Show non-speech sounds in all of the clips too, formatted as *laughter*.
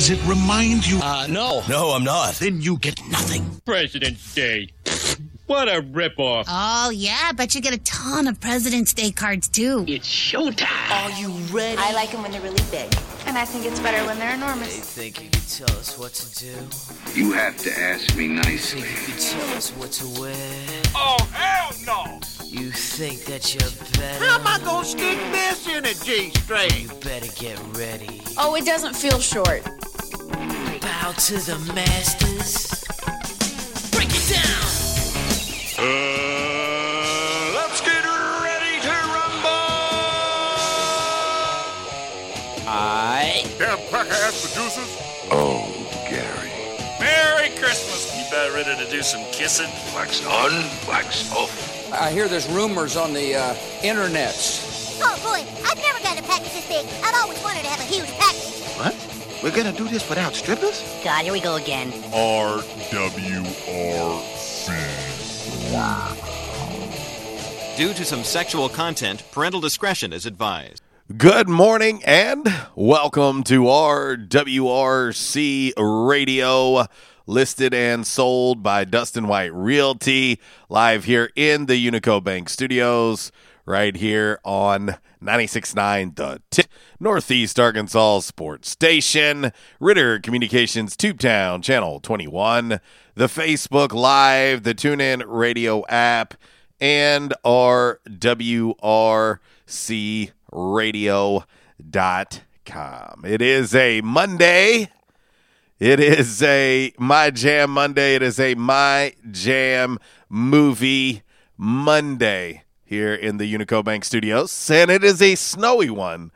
Yes. Does it remind you? Uh, no. No, I'm not. Then you get nothing. President's Day. What a ripoff. Oh, yeah. but you get a ton of President's Day cards, too. It's showtime. Are you ready? I like them when they're really big. And I think it's better when they're They enormous. think you can tell us what to do. You have to ask me nicely. You Think you can tell us what to wear. Oh, hell no! You think that you're better. How am I gonna stick this in a G string? You better get ready. Oh, it doesn't feel short. Bow to the masters. Break it down. Uh, let's get ready to rumble. I. Damn cracker-ass producers. Oh, Gary. Merry Christmas. You about ready to do some kissing? Wax on, wax off. I hear there's rumors on the uh, internets. Oh, boy. I've never gotten a package this big. I've always wanted to have a huge package. What? We're gonna do this without strippers? God, here we go again. RWRC. Due to some sexual content, parental discretion is advised. Good morning and welcome to RWRC Radio, listed and sold by Dustin White Realty, live here in the Unico Bank Studios, right here on 96.9 The Tip, Northeast Arkansas Sports Station, Ritter Communications Tubetown Channel 21, the Facebook Live, the TuneIn Radio app, and RWRC radio.com. It is a Monday. It is a My Jam Monday. It is a My Jam movie Monday here in the Unico Bank Studios. And it is a snowy one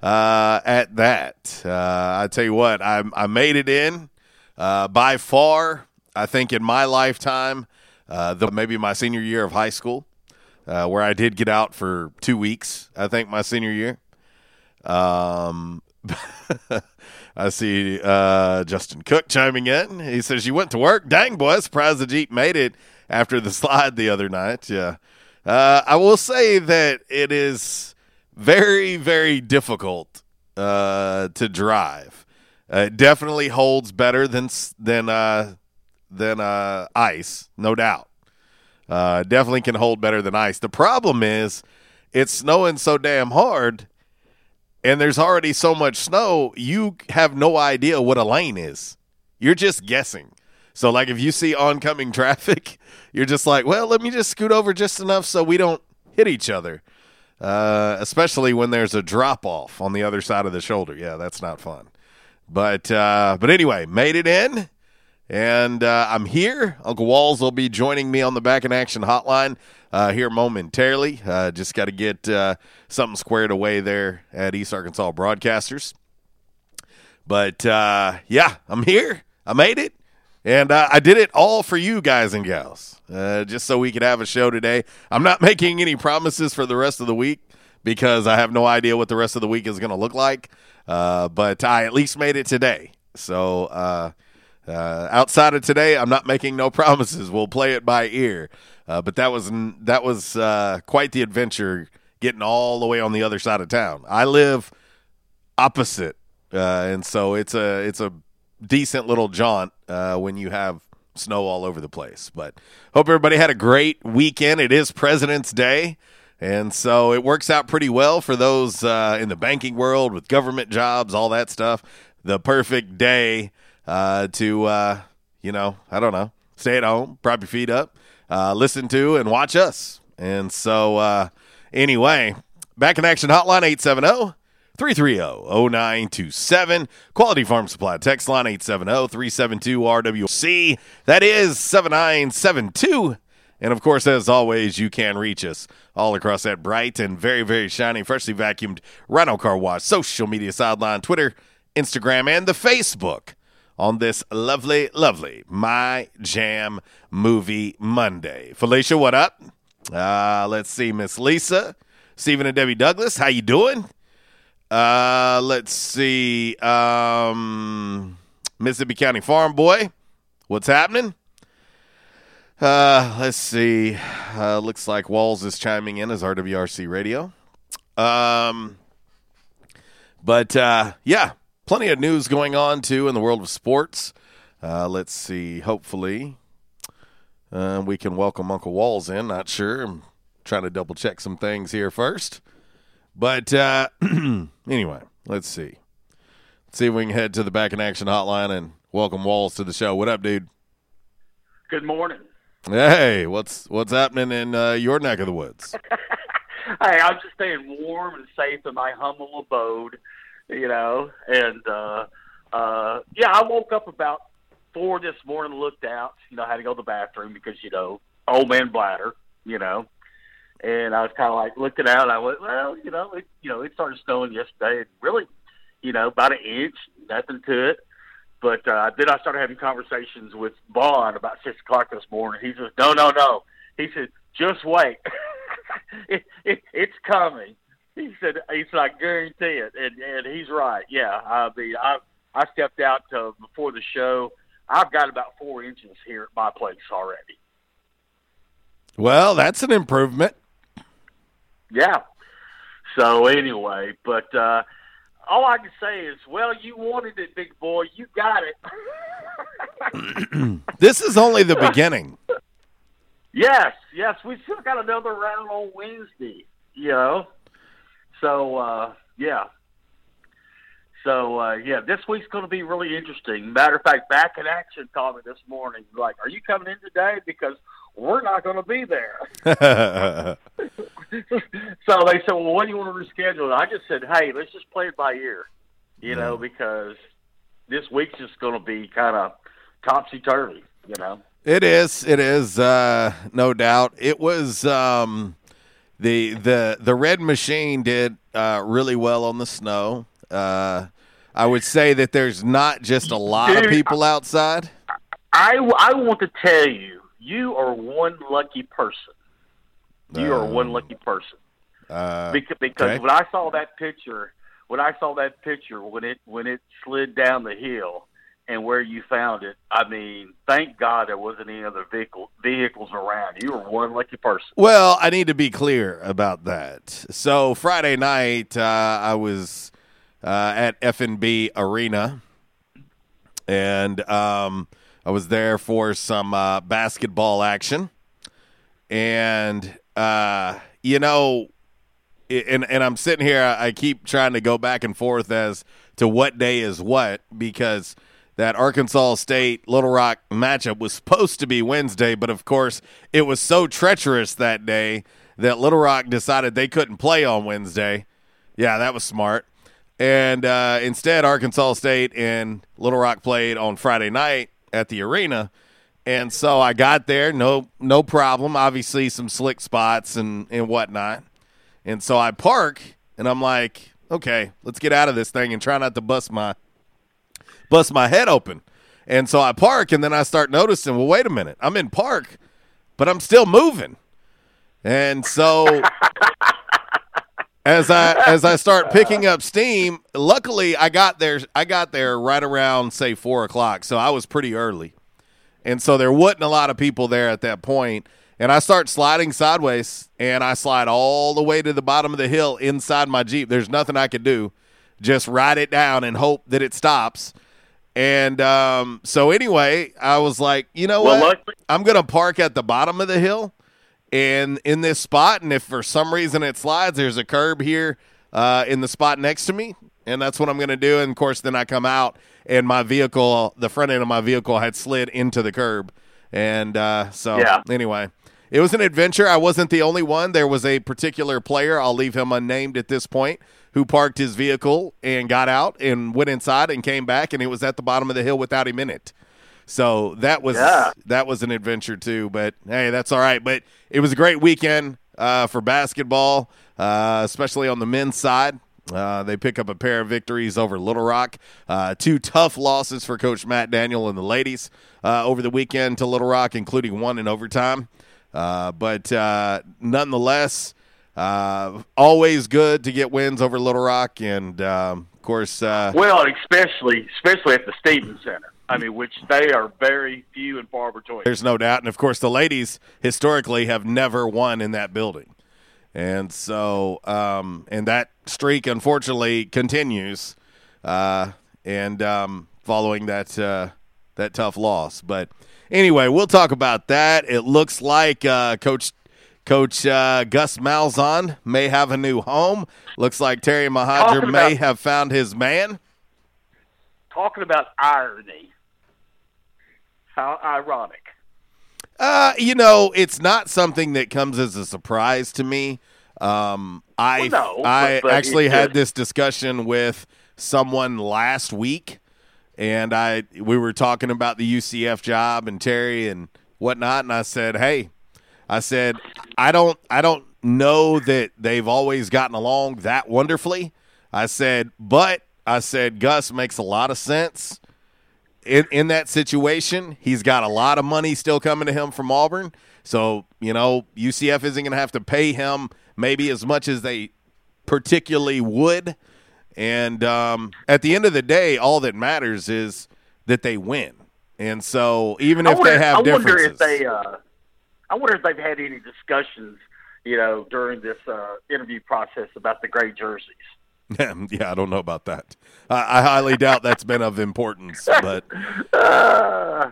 uh, at that. Uh, I tell you what, I, I made it in uh, by far, I think in my lifetime, uh, the, maybe my senior year of high school uh, where I did get out for two weeks. I think my senior year. Um, *laughs* I see uh, Justin Cook chiming in. He says you went to work. Dang boy, surprised the Jeep made it after the *laughs* slide the other night. Yeah, uh, I will say that it is very very difficult uh, to drive. Uh, it definitely holds better than than uh, than uh, ice, no doubt. Uh, definitely can hold better than ice. The problem is it's snowing so damn hard, and there's already so much snow, you have no idea what a lane is. You're just guessing. So, like, if you see oncoming *laughs* traffic, you're just like, well, let me just scoot over just enough so we don't hit each other. Uh, especially when there's a drop off on the other side of the shoulder. Yeah, that's not fun. But uh, but anyway, made it in. And uh, I'm here. Uncle Walls will be joining me on the Back in Action hotline uh, here momentarily. Uh, just got to get uh, something squared away there at East Arkansas Broadcasters. But yeah, I'm here. I made it. And uh, I did it all for you guys and gals, uh, just so we could have a show today. I'm not *laughs* making any promises for the rest of the week because I have no idea what the rest of the week is going to look like. Uh, but I at least made it today. So uh, Uh, outside of today, I'm not making no *laughs* promises. We'll play it by ear. Uh, but that was that was quite the adventure getting all the way on the other side of town. I live opposite, and so it's a it's a decent little jaunt uh, when you have snow all over the place. But hope everybody had a great weekend. It is President's Day. And so it works out pretty well for those uh, in the banking world with government jobs, all that stuff. The perfect day uh, to, uh, you know, I don't know, stay at home, prop your feet up, uh, listen to and watch us. And so, uh, anyway, back in action hotline 870 330 0927. Quality Farm Supply text line 870 372 RWC. That is 7972. And of course, as always, you can reach us all across that bright and very, very shiny, freshly vacuumed Rhino Car Wash social media sideline, Twitter, Instagram, and the Facebook on this lovely, lovely My Jam Movie Monday. Felicia, what up? Uh, let's see, Miss Lisa, Stephen and Debbie Douglas, how you doing? Uh, let's see, um, Mississippi County Farm Boy, what's happening? Uh, let's see. Uh, looks like Walls is chiming in as RWRC Radio. Um, but uh, yeah, plenty of news going on too in the world of sports. Uh, let's see. Hopefully, uh, we can welcome Uncle Walls in. Not sure. I'm trying to double check some things here first. But uh, *clears throat* anyway, let's see. Let's see if we can head to the back in action hotline and welcome Walls to the show. What up, dude? Good morning. Hey, what's what's happening in uh, your neck of the woods? *laughs* hey, I'm just staying warm and safe in my humble abode, you know. And uh, uh, yeah, I woke up about four this morning, looked out, you know, had to go to the bathroom because you know, old man bladder, you know. And I was kind of like looking out. I went, well, you know, it, you know, it started snowing yesterday, and really, you know, about an inch, nothing to it. But uh, then I started having conversations with Vaughn about six o'clock this morning. He says, "No, no, no." He said, "Just wait, *laughs* it, it, it's coming." He said, "He said I guarantee it," and and he's right. Yeah, I mean, I I stepped out to, before the show. I've got about four inches here at my place already. Well, that's an improvement. Yeah. So anyway, but uh, all I can say is, well, you wanted it, big boy. You got it. *clears throat* this is only the beginning. Yes, yes. We still got another round on Wednesday, you know. So, uh, yeah. So, uh, yeah, this week's going to be really interesting. Matter of fact, Back in Action called me this morning. Like, are you coming in today? Because we're not going to be there. *laughs* so they said, well, when do you want to reschedule it? I just said, hey, let's just play it by ear, you yeah. know, because this week's just going to be kind of topsy turvy, you know. It is. It is. Uh, no doubt. It was. Um, the the the red machine did uh, really well on the snow. Uh, I would say that there's not just a lot Dude, of people outside. I, I want to tell you, you are one lucky person. You are one lucky person. Uh, because because okay. when I saw that picture, when I saw that picture when it when it slid down the hill and where you found it, I mean, thank God there wasn't any other vehicle vehicles around. You were one lucky person. Well, I need to be clear about that. So Friday night, uh, I was uh, at F&B Arena, and um, I was there for some uh, basketball action, and uh, you know, and and I'm sitting here. I keep trying to go back and forth as to what day is what because that Arkansas State Little Rock matchup was supposed to be Wednesday, but of course it was so treacherous that day that Little Rock decided they couldn't play on Wednesday. Yeah, that was smart. And uh, instead, Arkansas State and Little Rock played on Friday night at the arena. And so I got there, no no problem. Obviously, some slick spots and, and whatnot. And so I park, and I'm like, okay, let's get out of this thing and try not to bust my bust my head open. And so I park, and then I start noticing, well, wait a minute, I'm in park, but I'm still moving. And so *laughs* as I as I start picking up steam, luckily I got there I got there right around say four o'clock, so I was pretty early, and so there wasn't a lot of people there at that point. And I start sliding sideways, and I slide all the way to the bottom of the hill inside my jeep. There's nothing I could do, just ride it down and hope that it stops. And um, so anyway, I was like, you know Well, what? luckily- I'm gonna park at the bottom of the hill and in this spot and if for some reason it slides there's a curb here uh, in the spot next to me and that's what i'm going to do and of course then i come out and my vehicle the front end of my vehicle had slid into the curb and uh, so Yeah. anyway. It was an adventure. I wasn't the only one. There was a particular player i'll leave him unnamed at this point who parked his vehicle and got out and went inside and came back and it was at the bottom of the hill without him in it so that was Yeah. that was an adventure too. But hey, that's all right. But it was a great weekend uh, for basketball, uh, especially on the men's side. Uh, they pick up a pair of victories over Little Rock. Uh, two tough losses for Coach Matt Daniel and the ladies uh, over the weekend to Little Rock, including one in overtime. Uh, but uh, nonetheless, uh, always good to get wins over Little Rock, and um, of course, uh, Well, especially especially at the Stephens Center. I mean, which they are very few and far between. There's no doubt. And of course, the ladies historically have never won in that building. And so, um, and that streak unfortunately continues. Uh, and um, following that uh, that tough loss, but anyway, we'll talk about that. It looks like uh, Coach Coach uh, Gus Malzahn may have a new home. Looks like Terry Mohajir may have found his man. Talking about irony, how ironic. Uh, you know, it's not something that comes as a surprise to me. Um, I Well, no, I but- but actually had this discussion with someone last week, and I we were talking about the UCF job and Terry and whatnot, and I said, "Hey, I said I don't I don't know that they've always gotten along that wonderfully." I said, but I said Gus makes a lot of sense in in that situation. He's got a lot of money still coming to him from Auburn, so you know UCF isn't going to have to pay him maybe as much as they particularly would. And um, at the end of the day, all that matters is that they win. And so even if wonder, they have I wonder if they. Uh, I wonder if they've had any discussions, you know, during this uh, interview process about the gray jerseys. *laughs* yeah, I don't know about that. I, I highly doubt that's been of importance, but Uh,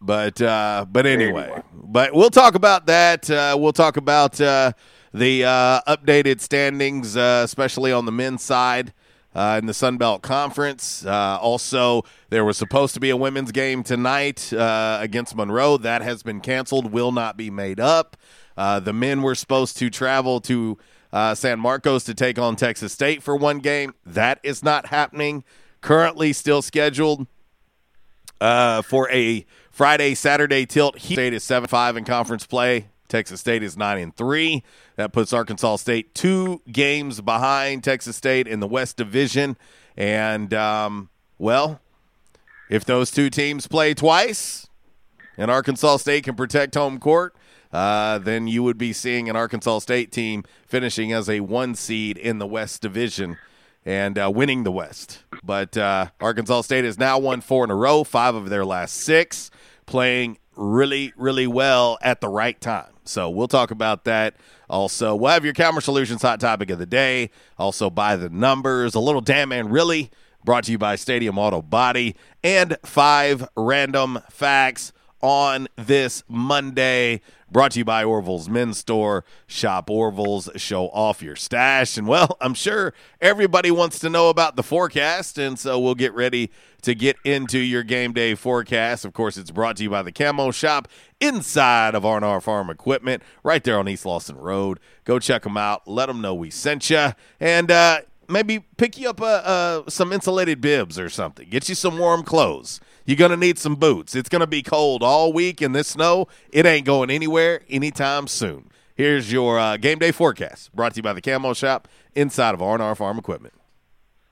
but uh, but anyway, but we'll talk about that. Uh, we'll talk about uh, the uh, updated standings, uh, especially on the men's side uh, in the Sun Belt Conference. Uh, also, there was supposed to be a women's game tonight uh, against Monroe. That has been canceled. Will not be made up. Uh, the men were supposed to travel to uh, San Marcos to take on Texas State for one game. That is not happening. Currently, still scheduled uh, for a Friday Saturday tilt. State is seven five in conference play. Texas State is nine and three. That puts Arkansas State two games behind Texas State in the West Division. And um, well, if those two teams play twice, and Arkansas State can protect home court, uh, then you would be seeing an Arkansas State team finishing as a one seed in the West Division and uh, winning the West. But uh, Arkansas State has now won four in a row, five of their last six, playing really, really well at the right time. So we'll talk about that. Also, we'll have your Camera Solutions hot topic of the day. Also, by the numbers, a little damn man really brought to you by Stadium Auto Body, and five random facts on this Monday. Brought to you by Orville's Men's Store. Shop Orville's, show off your stash. And well, *laughs* I'm sure everybody wants to know about the forecast, and so we'll get ready to get into your game day forecast. Of course, it's brought to you by the Camo Shop inside of R&R Farm Equipment, right there on East Lawson Road. Go check them out. Let them know we sent you, and uh, maybe pick you up uh, uh, some insulated bibs or something. Get you some warm clothes. You're going to need some boots. It's going to be cold all week in this snow. It ain't going anywhere anytime soon. Here's your uh, game day forecast brought to you by the Camo Shop inside of R&R Farm Equipment.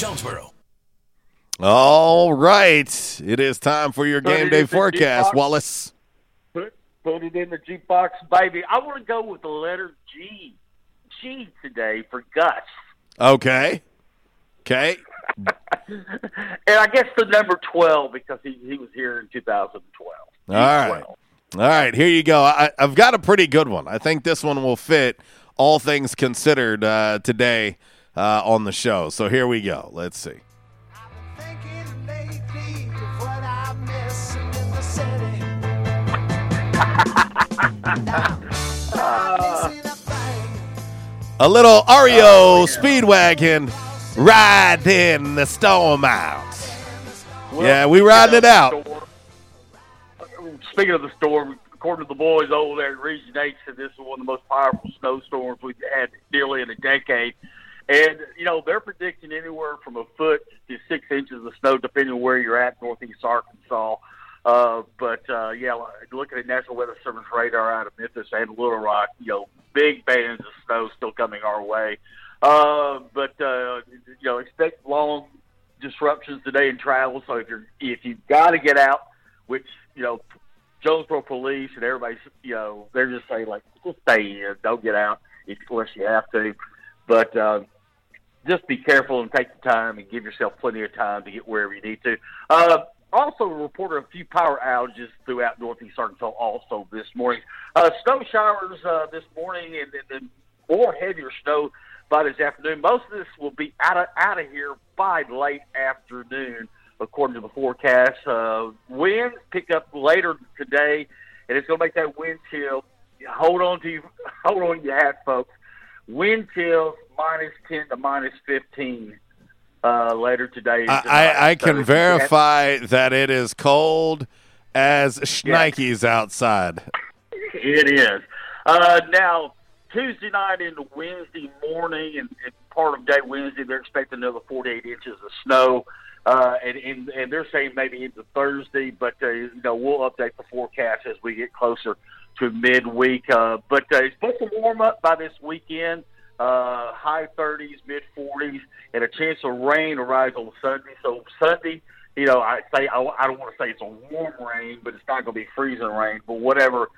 Jonesboro. All right. It is time for your game day forecast. Wallace. Put, put it in the jukebox, baby. I want to go with the letter G. G today for Gus. Okay. Okay. *laughs* And I guess the number 12 because he, he was here in 2012. All right. All right. Here you go. I, I've got a pretty good one. I think this one will fit all things considered uh, today uh, on the show. So here we go. Let's see. *laughs* A little REO Speedwagon riding the storm out. yeah, we riding it out. Speaking of the storm, according to the boys over there in Region 8, said this is one of the most powerful snowstorms we've had nearly in a decade. And, you know, they're predicting anywhere from a foot to six inches of snow, depending on where you're at, northeast Arkansas. Uh, but, uh, yeah, looking at National Weather Service radar out of Memphis and Little Rock, you know, big bands of snow still coming our way. Uh, but, uh, you know, expect long disruptions today in travel. So if you're, if you've got to get out, which, you know, Jonesboro police and everybody's, you know, they're just saying like, just stay in, don't get out unless you have to. But uh, just be careful and take the time and give yourself plenty of time to get wherever you need to. Uh, also reported a few power outages throughout northeast Arkansas also this morning. Uh, snow showers uh, this morning and, then more heavier snow by this afternoon. Most of this will be out of out of here by late afternoon, according to the forecast. Uh, winds pick up later today, and it's going to make that wind chill. Hold on to you, *laughs* hold on to your hat, folks. Wind chills minus ten to minus fifteen uh, later today. I. I, I So can verify that it is cold as shnikes outside. It is. Uh, now, Tuesday night into Wednesday morning and, and part of day Wednesday, they're expecting another 48 inches of snow. Uh, and, and, and they're saying maybe into Thursday, but, uh, you know, we'll update the forecast as we get closer to midweek. Uh, but uh, it's supposed to warm up by this weekend. Uh, high 30s, mid 40s, and a chance of rain arrives on Sunday. So Sunday, you know, I say I, I don't want to say it's a warm rain, but it's not going to be freezing rain. But whatever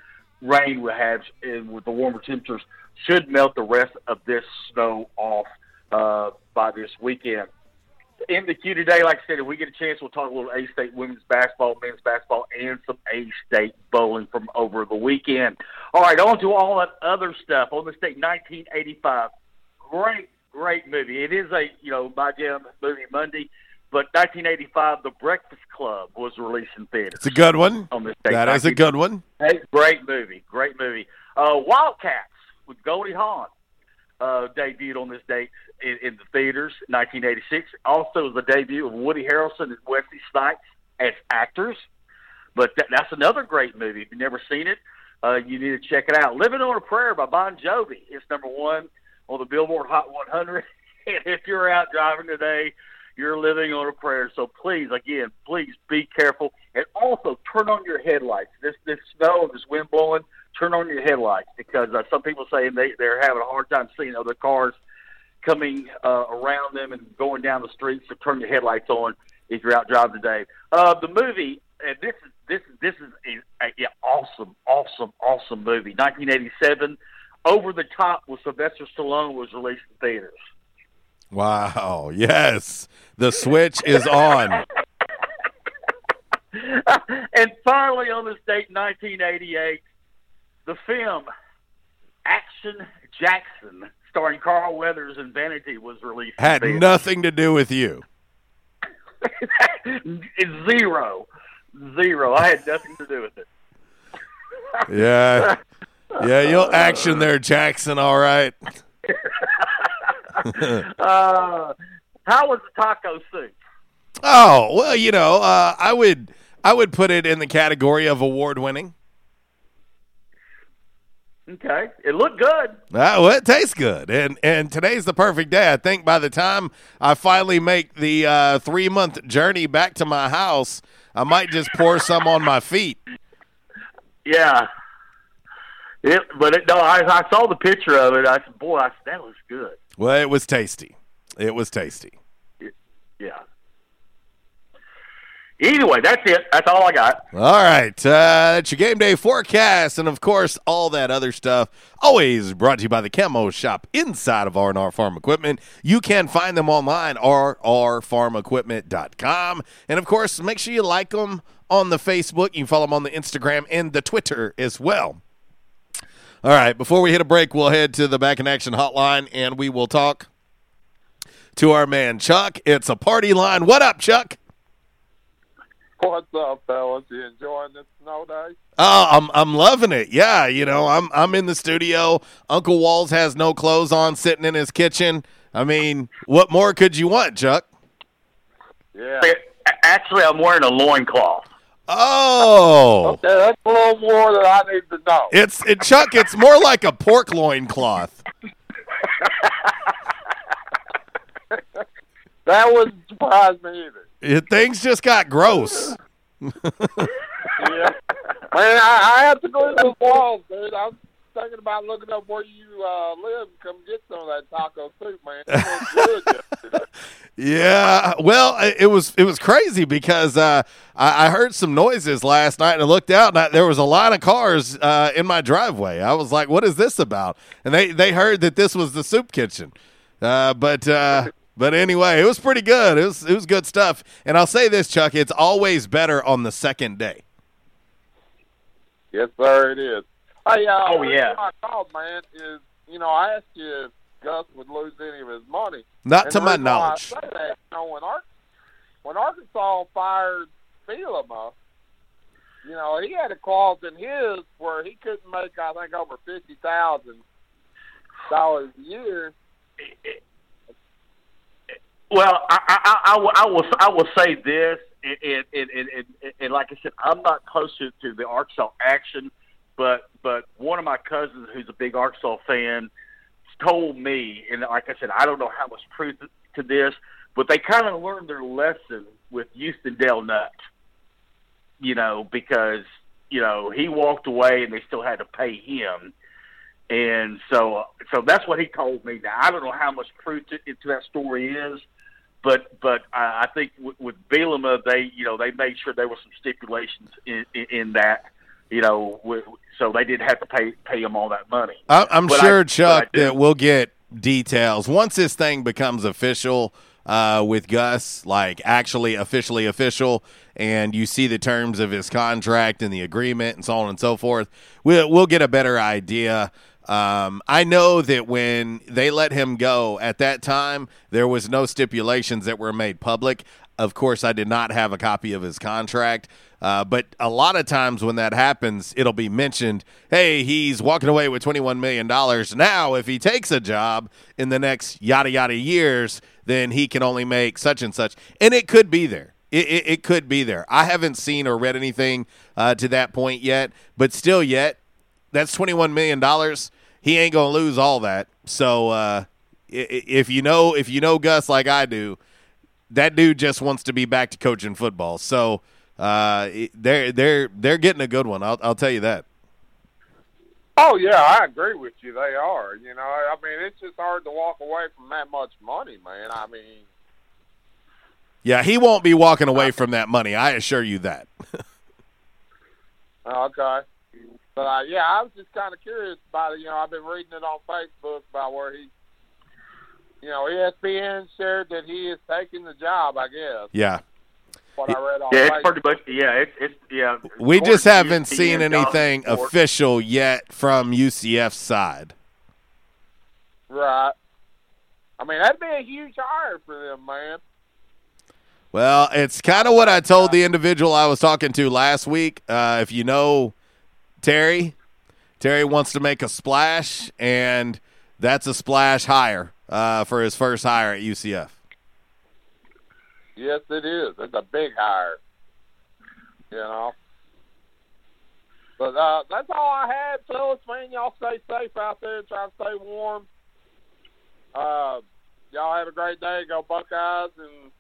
rain we have in, with the warmer temperatures should melt the rest of this snow off uh, by this weekend. In the queue today, like I said, if we get a chance, we'll talk a little A State women's basketball, men's basketball, and some A State bowling from over the weekend. All right, on to all that other stuff. On the state 1985, great, great movie. It is a you know my jam movie Monday, but 1985, The Breakfast Club was released in theaters. It's a good one. On this date, That is a good one. Hey, great movie, great movie. Uh, Wildcats with Goldie Hawn uh, debuted on this date in, in the theaters, 1986. Also, the debut of Woody Harrelson and Wesley Snipes as actors. But that, that's another great movie. If you've never seen it, uh, you need to check it out. Living on a Prayer by Bon Jovi is number one on the Billboard Hot 100. *laughs* and if you're out driving today, you're living on a prayer. So please, again, please be careful and also turn on your headlights. This this snow this wind blowing, turn on your headlights because uh, some people say they they're having a hard time seeing other cars coming uh, around them and going down the street. So turn your headlights on if you're out driving today. Uh, the movie, and this is this is this is a, a, a awesome, awesome, awesome movie. 1987, Over the Top with Sylvester Stallone was released in theaters. Wow. Yes. The switch is on. *laughs* and finally, on this date, 1988, the film Action Jackson, starring Carl Weathers and Vanity, was released. Had nothing to do with you. *laughs* Zero. Zero. I had nothing to do with it. *laughs* Yeah. Yeah, you'll action there, Jackson, all right. *laughs* uh, How was the taco soup? Oh well, you know, uh, I would I would put it in the category of award winning. Okay, it looked good. Uh, well, it tastes good, and and today's the perfect day. I think by the time I finally make the uh, three month journey back to my house, I might just pour some on my feet. Yeah. It, but it, no, I, I saw the picture of it. I said, "Boy, I that was good." Well, it was tasty. It was tasty. Yeah. Anyway, that's it. That's all I got. All right, uh, that's your game day forecast, and of course, all that other stuff. Always brought to you by the Camo Shop inside of R&R Farm Equipment. You can find them online, rrfarmequipment.com. And of course, make sure you like them on the Facebook. You can follow them on the Instagram and the Twitter as well. All right, before we hit a break, we'll head to the Back in Action hotline, and we will talk to our man Chuck. It's a party line. What up, Chuck? What's up, fellas? You enjoying this snow day? Oh, I'm I'm loving it. Yeah, you know, I'm I'm in the studio. Uncle Walls has no clothes on, sitting in his kitchen. I mean, what more could you want, Chuck? Yeah. Actually, I'm wearing a loincloth. Oh, Okay, that's a little more than I need to know. it's it, Chuck. It's more like a pork loin cloth. *laughs* That wouldn't surprise me either. It, things just got gross. Yeah. Man, I, I have to go to the walls, dude. I'm thinking about looking up where you uh, live and come get some of that taco soup, man. *laughs* Yeah, well, it was it was crazy because uh, I, I heard some noises last night and I looked out and I, there was a line of cars uh, in my driveway. I was like, "What is this about?" And they they heard that this was the soup kitchen, uh, but uh, but anyway, it was pretty good. It was it was good stuff. And I'll say this, Chuck, it's always better on the second day. Yes, sir, it is. Hey, uh, Oh, the reason yeah. I called, man, is you know I asked you if Gus would lose any of his money. Not And to my reason why I knowledge. say that, you know, when, Ar- when Arkansas fired Bielema, you know, he had a clause in his where he couldn't make, I think, over fifty thousand dollars a year. Well, I, I, I, I will- I will say this, and, and, and, and, like I said, I'm not close to, to the Arkansas action, but but one of my cousins who's a big Arkansas fan told me, and like I said, I don't know how much truth to this, but they kind of learned their lesson with Houston Dale Nutt. You know, because you know he walked away and they still had to pay him. And so, so that's what he told me. Now I don't know how much truth to, to that story is, but but I, I think with, with Bielema, they you know they made sure there were some stipulations in, in, in that, you know, with, so they didn't have to pay pay him all that money. I, I- sure, but Chuck, that we'll get details once this thing becomes official uh, with Gus, like actually officially official, and you see the terms of his contract and the agreement and so on and so forth. We'll we'll get a better idea. Um, I know that when they let him go at that time, there was no stipulations that were made public. Of course, I did not have a copy of his contract. Uh, but a lot of times when that happens, it'll be mentioned, hey, he's walking away with $21 million. Now, if he takes a job in the next yada yada years, then he can only make such and such. And it could be there. It, it, it could be there. I haven't seen or read anything uh, to that point yet, but still, yet, that's $21 million. He ain't going to lose all that. So, uh, if you know if you know Gus like I do, that dude just wants to be back to coaching football. So uh, they're they're they're getting a good one. I'll I'll tell you that. Oh yeah, I agree with you. They are. You know, I mean, it's just hard to walk away from that much money, man. I mean, Yeah, he won't be walking away from that money. I assure you that. *laughs* okay. But uh, yeah, I was just kind of curious about it. You know, I've been reading it on Facebook about where he, you know, ESPN shared that he is taking the job. I guess Yeah, what I read on Yeah, it's pretty much. Yeah, it's it's yeah. we just haven't ESPN seen anything report- official yet from UCF's side. Right. I mean, that'd be a huge hire for them, man. Well, it's kind of what I told the individual I was talking to last week. Uh, if you know Terry, Terry wants to make a splash, and that's a splash hire uh, for his first hire at UCF. Yes, it is. It's a big hire. You know. But uh, that's all I had, fellas. Man, y'all stay safe out there. Try to stay warm. Uh, y'all have a great day. Go Buckeyes and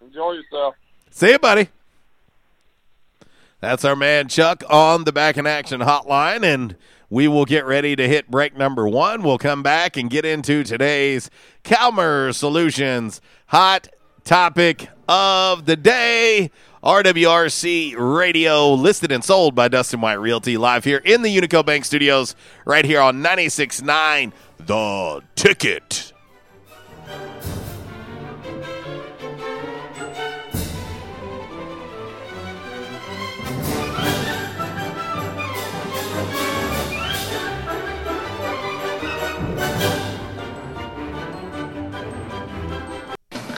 enjoy yourself. See you, buddy. That's our man Chuck on the back in action hotline, and we will get ready to hit break number one. We'll come back and get into today's Calmer Solutions hot topic of the day. RWRC Radio, listed and sold by Dustin White Realty, live here in the Unico Bank Studios, right here on 96.9 The Ticket.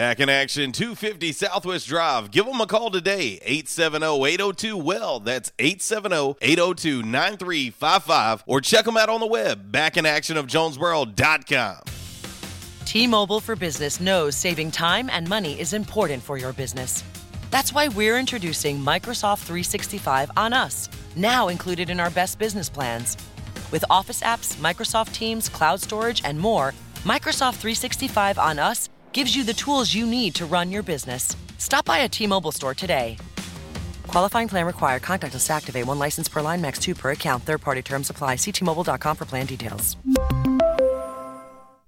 Back in action, 250 Southwest Drive. Give them a call today, 870-802-WELL. That's 870-802-9355. Or check them out on the web, backinactionofjonesboro.com. T-Mobile for Business knows saving time and money is important for your business. That's why we're introducing Microsoft 365 on us, now included in our best business plans. With Office apps, Microsoft Teams, cloud storage, and more, Microsoft 365 on us gives you the tools you need to run your business. Stop by a T-Mobile store today. Qualifying plan required. Contactless to activate. One license per line, max two per account. Third party terms apply. See T-Mobile.com for plan details.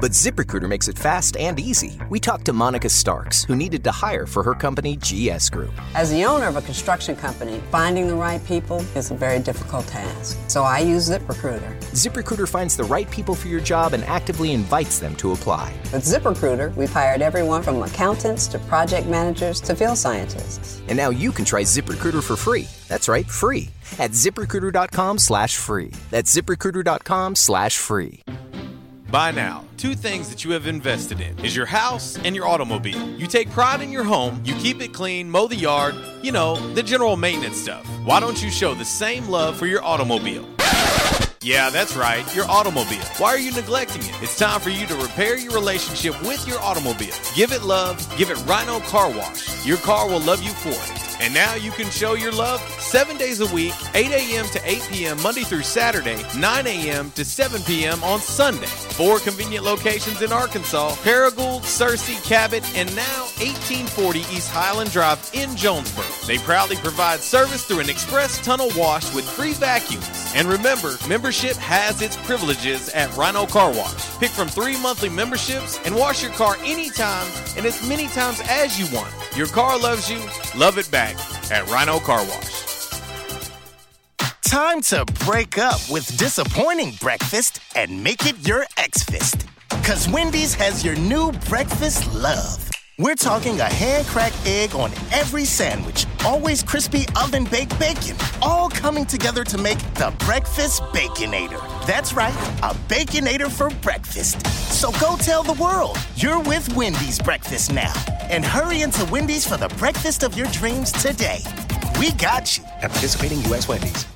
but ZipRecruiter makes it fast and easy. We talked to Monica Starks, who needed to hire for her company, GS Group. As the owner of a construction company, finding the right people is a very difficult task. So I use ZipRecruiter. ZipRecruiter finds the right people for your job and actively invites them to apply. With ZipRecruiter, we've hired everyone from accountants to project managers to field scientists. And now you can try ZipRecruiter for free. That's right, free. At ziprecruiter.com slash free. That's ziprecruiter.com slash free. By now, two things that you have invested in is your house and your automobile. You take pride in your home, you keep it clean, mow the yard, you know, the general maintenance stuff. Why don't you show the same love for your automobile? Yeah, that's right, your automobile. Why are you neglecting it? It's time for you to repair your relationship with your automobile. Give it love, give it Rhino Car Wash. Your car will love you for it. And now you can show your love seven days a week, 8 a.m. to 8 p.m. Monday through Saturday, 9 a.m. to 7 p.m. on Sunday. Four convenient locations in Arkansas Paragould, Searcy, Cabot, and now 1840 East Highland Drive in Jonesboro. They proudly provide service through an express tunnel wash with free vacuums. And remember, membership has its privileges at Rhino Car Wash. Pick from three monthly memberships and wash your car anytime and as many times as you want. Your car loves you, love it back at Rhino Car Wash. Time to break up with disappointing breakfast and make it your ex fist. Cause Wendy's has your new breakfast love. We're talking a hand cracked egg on every sandwich, always crispy oven baked bacon, all coming together to make the Breakfast Baconator. That's right, a Baconator for breakfast. So go tell the world you're with Wendy's breakfast now. And hurry into Wendy's for the breakfast of your dreams today. We got you. At participating U.S. Wendy's.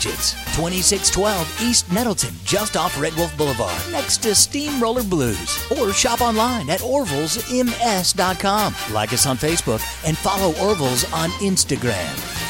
budgets. 2612 East Nettleton, just off Red Wolf Boulevard, next to Steamroller Blues. Or shop online at orvillesms.com. Like us on Facebook and follow Orville's on Instagram.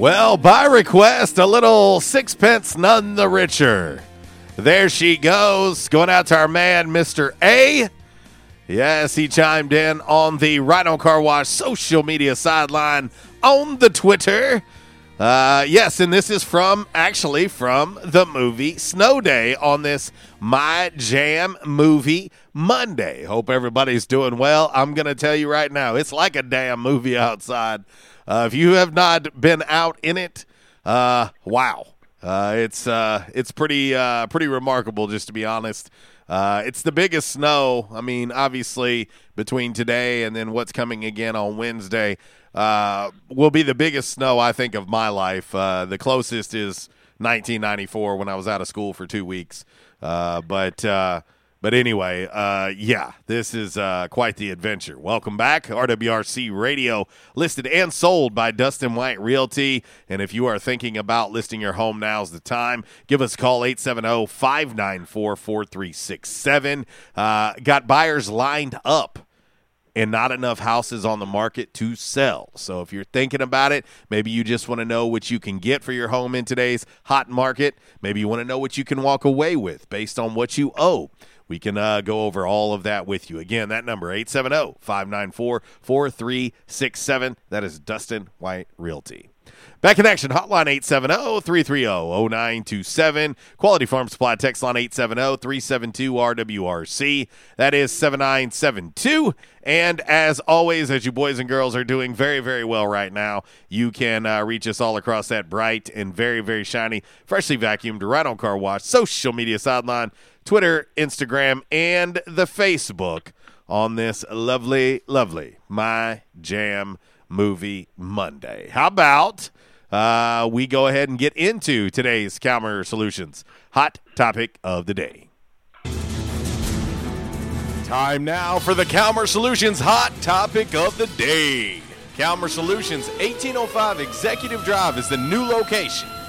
Well, by request, a little sixpence none the richer. There she goes, going out to our man, Mr. A. Yes, he chimed in on the Rhino Car Wash social media sideline on the Twitter. Uh, yes, and this is from actually from the movie Snow Day on this My Jam movie Monday. Hope everybody's doing well. I'm going to tell you right now, it's like a damn movie outside. Uh, if you have not been out in it, uh, wow. Uh, it's uh, it's pretty uh, pretty remarkable, just to be honest. Uh, it's the biggest snow. I mean, obviously, between today and then what's coming again on Wednesday, uh, will be the biggest snow I think of my life. Uh, the closest is 1994 when I was out of school for two weeks. Uh, but uh, but anyway, uh, yeah, this is uh, quite the adventure. Welcome back, RWRC Radio, listed and sold by Dustin White Realty. And if you are thinking about listing your home, now's the time. Give us a call 870 594 4367. Got buyers lined up and not enough houses on the market to sell. So if you're thinking about it, maybe you just want to know what you can get for your home in today's hot market. Maybe you want to know what you can walk away with based on what you owe. We can uh, go over all of that with you. Again, that number 870-594-4367. That is Dustin White Realty. Back in action, hotline 870-330-0927. Quality Farm Supply text line 870-372-RWRC. That is 7972. And as always, as you boys and girls are doing very, very well right now, you can uh, reach us all across that bright and very, very shiny, freshly vacuumed Rhino Car Wash social media sideline, Twitter, Instagram, and the Facebook on this lovely, lovely My Jam Movie Monday. How about uh, we go ahead and get into today's Calmer Solutions hot topic of the day? Time now for the Calmer Solutions hot topic of the day. Calmer Solutions 1805 Executive Drive is the new location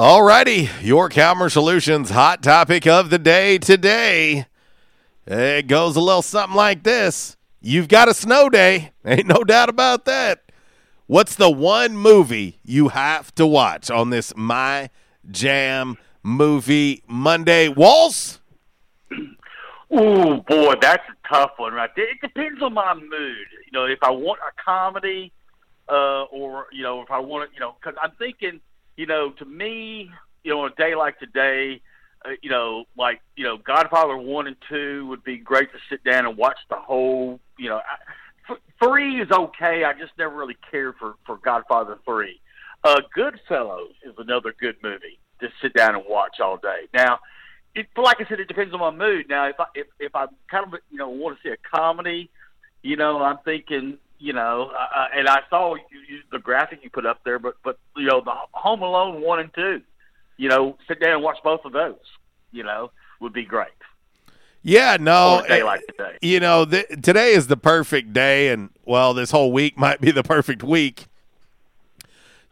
Alrighty, your Calmer Solutions hot topic of the day today. It goes a little something like this. You've got a snow day. *laughs* Ain't no doubt about that. What's the one movie you have to watch on this My Jam Movie Monday? Walls? Oh boy, that's a tough one right there. It depends on my mood. You know, if I want a comedy, uh, or you know, if I want to, you know, because I'm thinking, you know, to me, you know, on a day like today, uh, you know, like you know, Godfather one and two would be great to sit down and watch the whole. You know, I, th- three is okay. I just never really cared for for Godfather three. Uh, Goodfellas is another good movie to sit down and watch all day. Now, it, like I said, it depends on my mood. Now, if I if if I kind of you know want to see a comedy, you know, I'm thinking, you know, uh, and I saw you, you, the graphic you put up there, but but you know, the Home Alone one and two, you know, sit down and watch both of those, you know, would be great. Yeah, no. A day like today. You know, th- today is the perfect day, and well, this whole week *laughs* might be the perfect week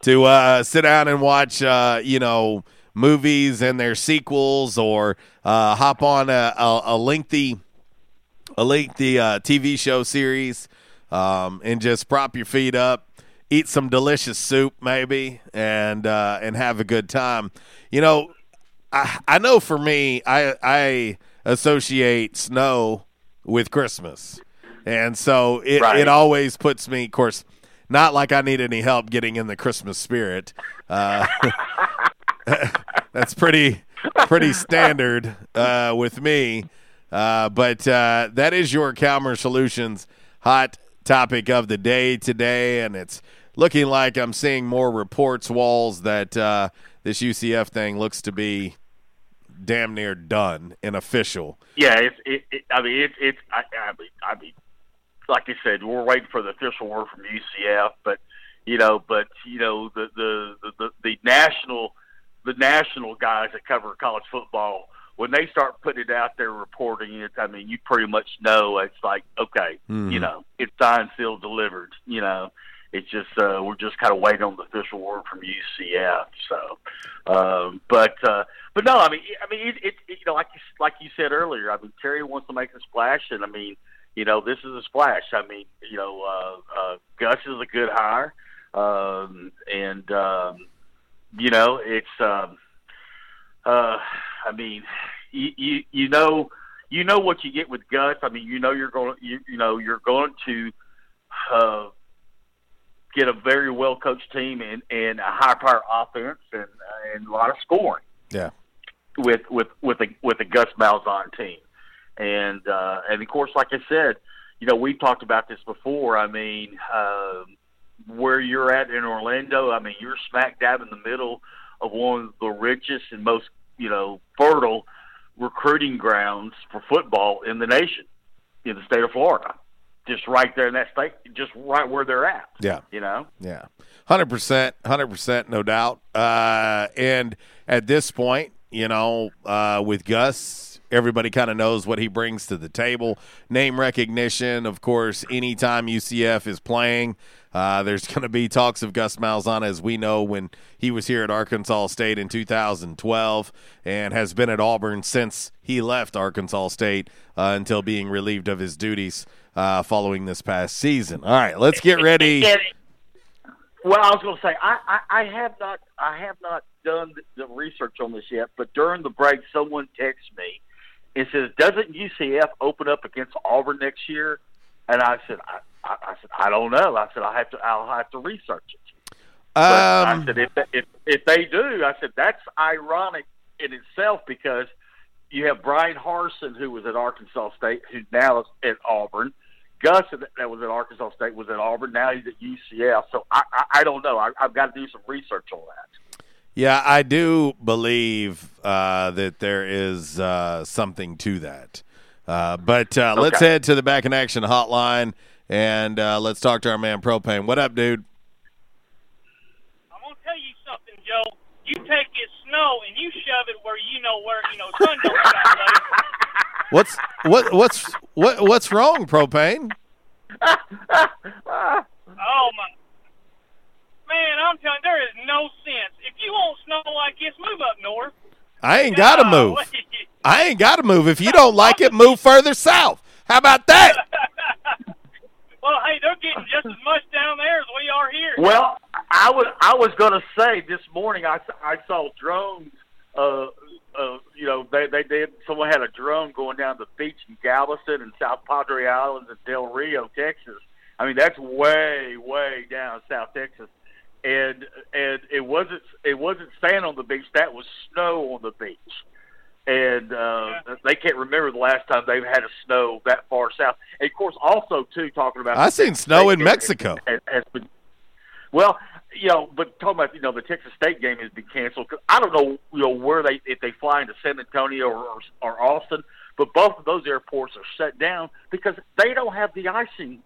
to uh, sit down and watch, uh, you know, movies and their sequels, or uh, hop on a, a, a lengthy, a lengthy uh, TV show series, um, and just prop your feet up, eat some delicious soup, maybe, and uh, and have a good time. You know, I I know for me, I I associate snow with Christmas, and so it Right. it always puts me, of course. Not like I need any help getting in the Christmas spirit. Uh, *laughs* that's pretty pretty standard uh, with me. Uh, but uh, that is your Calmer Solutions hot topic of the day today, and it's looking like I'm seeing more reports walls that uh, this UCF thing looks to be damn near done and official. Yeah, it's it, it I mean it's I, I mean I mean like you said, we're waiting for the official word from UCF, but you know, but you know the the the, the, the national the national guys that cover college football when they start putting it out there reporting it, I mean, you pretty much know it's like okay, Mhm. you know, it's signed, sealed, delivered. You know, it's just uh, we're just kind of waiting on the official word from UCF. So, um, but uh, but no, I mean, I mean, it, it, it you know, like you, like you said earlier, I mean, Terry wants to make a splash, and I mean, you know, this is a splash. I mean, you know, uh, uh, Gus is a good hire, um, and um, you know, it's. Um, uh, I mean, you, you you know you know what you get with Gus. I mean, you know you're going you you know you're going to uh, get a very well coached team and and a high power offense and and a lot of scoring Yeah. with with with a with a Gus Malzahn team, and uh, and of course, like I said, you know we've talked about this before. I mean, um where you're at in Orlando, I mean you're smack dab in the middle of one of the richest and most you know fertile recruiting grounds for football in the nation, in the state of Florida, just right there in that state, just right where they're at. Yeah. You know. Yeah, hundred percent, hundred percent, no doubt. Uh, and at this point, you know, uh, with Gus, everybody kind of knows what he brings to the table. Name recognition, of course. Anytime UCF is playing, uh, there's going to be talks of Gus Malzahn, as we know when he was here at Arkansas State in 2012, and has been at Auburn since he left Arkansas State uh, until being relieved of his duties uh, following this past season. All right, let's get ready. *laughs* Well, I was going to say I, I, I have not I have not done the, research on this yet, but during the break, someone texted me and says, "Doesn't UCF open up against Auburn next year?" And I said, "I, I, I said I don't know." I said I have to I'll have to research it. But I Um, said if if if they do, I said that's ironic in itself because you have Bryan Harsin who was at Arkansas State, who now is at Auburn. Gus that that was at Arkansas State was at Auburn. Now he's at UCF. So I I, I don't know. I, I've got to do some research on that. Yeah, I do believe uh, that there is uh, something to that. Uh, but uh, let's head to the back in action hotline and uh, let's talk to our man Propane. What up, dude? I'm gonna tell you something, Joe. You take this snow and you shove it where you know where you know sun don't shine. *laughs* What's what what's what what's wrong, Propane? *laughs* Oh my. Man, I'm telling you, there is no sense. If you want snow like this, move up north. I ain't got to move. I ain't got to move. If you don't like it, move further south. How about that? *laughs* Well, hey, they're getting just as much down there as we are here. Well, I was I was going to say this morning I, I saw drones. Uh, uh, you know, they they did. Someone had a drone going down the beach in Galveston and South Padre Islands and Del Rio, Texas. I mean, that's way way down South Texas, and and it wasn't it wasn't sand on the beach. That was snow on the beach. And uh, they can't remember the last time they've had a snow that far south. And of course, also too talking about I the seen snow in Mexico. has- has been well, you know, but talking about you know the Texas State game has been canceled. 'cause I don't know you know where they if they fly into San Antonio or, or or Austin, but both of those airports are shut down because they don't have the icing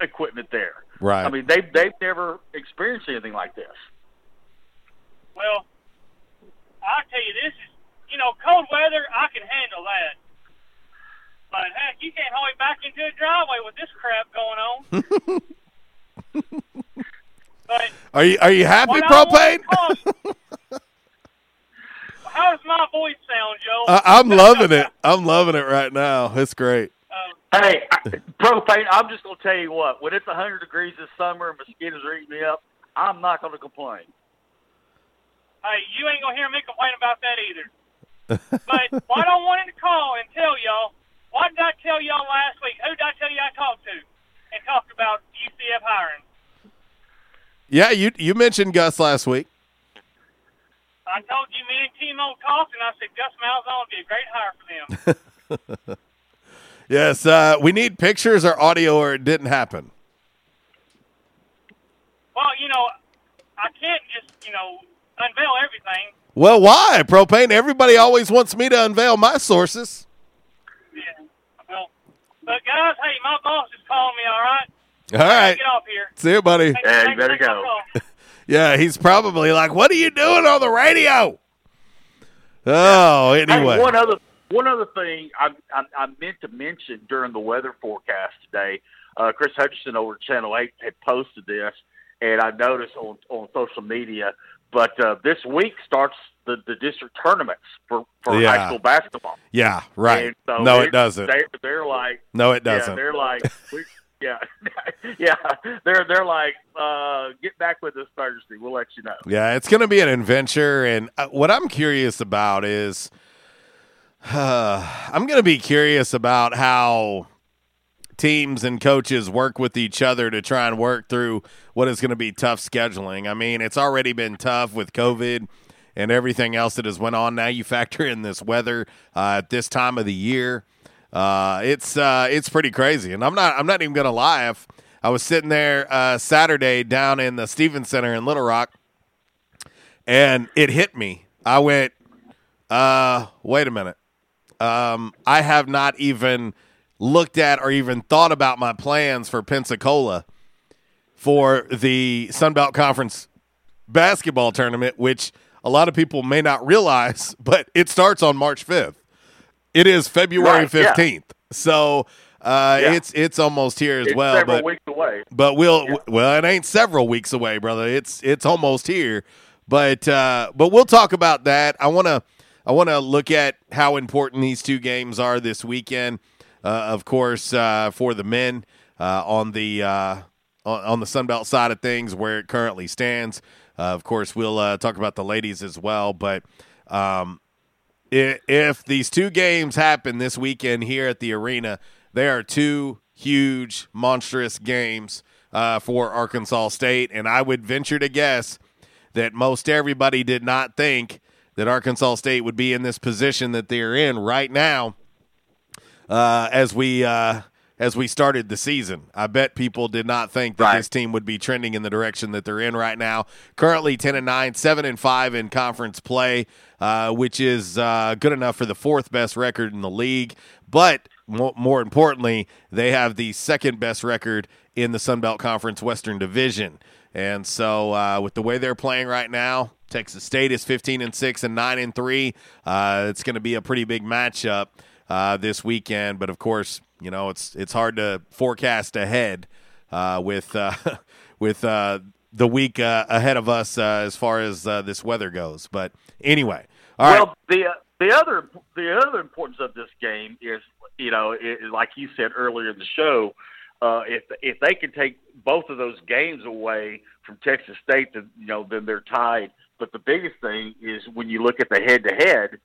equipment there. Right. I mean, they've they've never experienced anything like this. Well, I tell you, this is you know cold weather. I can handle that. But heck, you can't haul me back into a driveway with this crap going on. *laughs* but Are you are you happy, what I want Propane? How does my voice sound, Joe? I, I'm loving it. I'm loving it right now. It's great. Hey, I, propane. I'm just going to tell you what. When it's 100 degrees this summer and mosquitoes are eating me up, I'm not going to complain. Hey, you ain't gonna hear me complain about that either. but *laughs* what I wanted to call and tell y'all, what did I tell y'all last week? Who did I tell you I talked to and talked about UCF hiring? Yeah, you you mentioned Gus last week. I told you me and Timo talked, and I said Gus Malzahn would be a great hire for them. *laughs* Yes, uh, we need pictures or audio, or it didn't happen. well, you know, I can't just you know unveil everything. Well, why propane? Everybody always wants me to unveil my sources. Yeah. Well, but guys, hey, my boss is calling me. All right. All right, Get off here. see you, buddy. Thanks- thanks for taking my call. *laughs* Yeah, he's probably like, "What are you doing on the radio?" Oh, anyway. Hey, one other one other thing I, I, I meant to mention during the weather forecast today. Uh, Chris Hutchinson over at Channel Eight had posted this, and I noticed on on social media. But uh, this week starts the, the district tournaments for for Yeah. high school basketball. Yeah, right. So no, it doesn't. They're, they're like No, it doesn't. they're like *laughs* we, yeah *laughs* yeah they're they're like uh, get back with us Thursday. We'll let you know. Yeah, it's going to be an adventure, and uh, what I'm curious about is, *sighs* I'm going to be curious about how teams and coaches work with each other to try and work through what is going to be tough scheduling. I mean, it's already been tough with COVID and everything else that has went on. Now you factor in this weather uh, at this time of the year. Uh, it's uh, it's pretty crazy, and I'm not I'm not even going to lie. If I was sitting there uh, Saturday down in the Stephens Center in Little Rock, and it hit me. I went, uh, wait a minute. Um, I have not even looked at or even thought about my plans for Pensacola for the Sun Belt Conference basketball tournament, which a lot of people may not realize, *laughs* but it starts on March 5th. It is February Right, yeah. 15th. So uh, Yeah. it's it's almost here as It's well. several but, weeks away. But we'll well, it ain't several weeks away, brother. It's it's almost here. But uh, but we'll talk about that. I want to I want to look at how important these two games are this weekend. Uh, of course, uh, for the men uh, on the uh, on, on the Sun Belt side of things, where it currently stands. Uh, of course, we'll talk about the ladies as well. But um, i- if these two games happen this weekend here at the arena, they are two huge, monstrous games uh, for Arkansas State. And I would venture to guess that most everybody did not think that Arkansas State would be in this position that they're in right now uh, as we uh, as we started the season. I bet people did not think that Right. this team would be trending in the direction that they're in right now. Currently 10 and 9, 7 and 5 in conference play, uh, which is uh, good enough for the fourth best record in the league. But mo- more importantly, they have the second best record in the Sun Belt Conference Western Division. And so, uh, with the way they're playing right now, Texas State is 15 and 6 and 9 and 3. Uh, it's going to be a pretty big matchup uh, this weekend. But of course, you know it's it's hard to forecast ahead uh, with uh, *laughs* with uh, the week uh, ahead of us as far as this weather goes. But anyway, all right. well, the the other the other importance of this game is, you know, it, like you said earlier in the show, uh, if if they can take both of those games away from Texas State, then you know then they're tied. But the biggest thing is when you look at the head to head,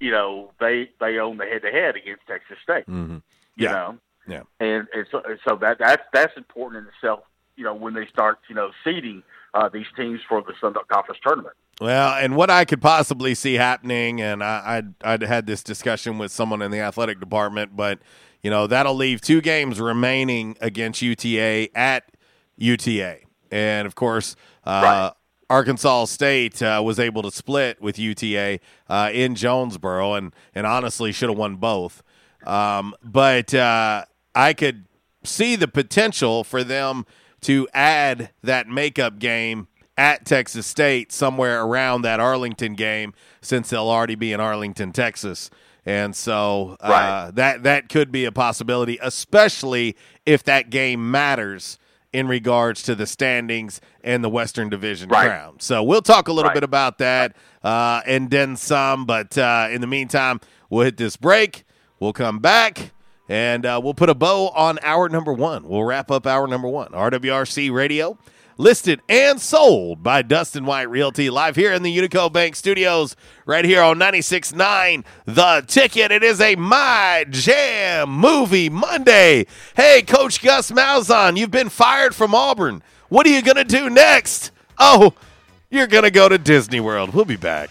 you know they they own the head to head against Texas State. Mhm. You Yeah. know, Yeah. and, and so so that that's that's important in itself. You know, when they start you know seeding uh, these teams for the Sun Belt Conference tournament. Well, and what I could possibly see happening, and I, I'd, I'd had this discussion with someone in the athletic department, but you know that'll leave two games remaining against UTA at UTA, and of course, uh, Arkansas State uh, was able to split with UTA uh, in Jonesboro, and and honestly should have won both. Um, but uh, I could see the potential for them to add that makeup game at Texas State somewhere around that Arlington game, since they'll already be in Arlington, Texas. And so uh, Right. that that could be a possibility, especially if that game matters in regards to the standings and the Western Division Right. crown. So we'll talk a little Right. bit about that uh, and then some. But uh, in the meantime, we'll hit this break. We'll come back and uh, we'll put a bow on hour number one. We'll wrap up hour number one. RWRC Radio, listed and sold by Dustin White Realty, live here in the Unico Bank Studios, right here on 96.9 The Ticket. It is a My Jam Movie Monday. Hey, Coach Gus Malzahn, you've been fired from Auburn. What are you going to do next? Oh, you're going to go to Disney World. We'll be back.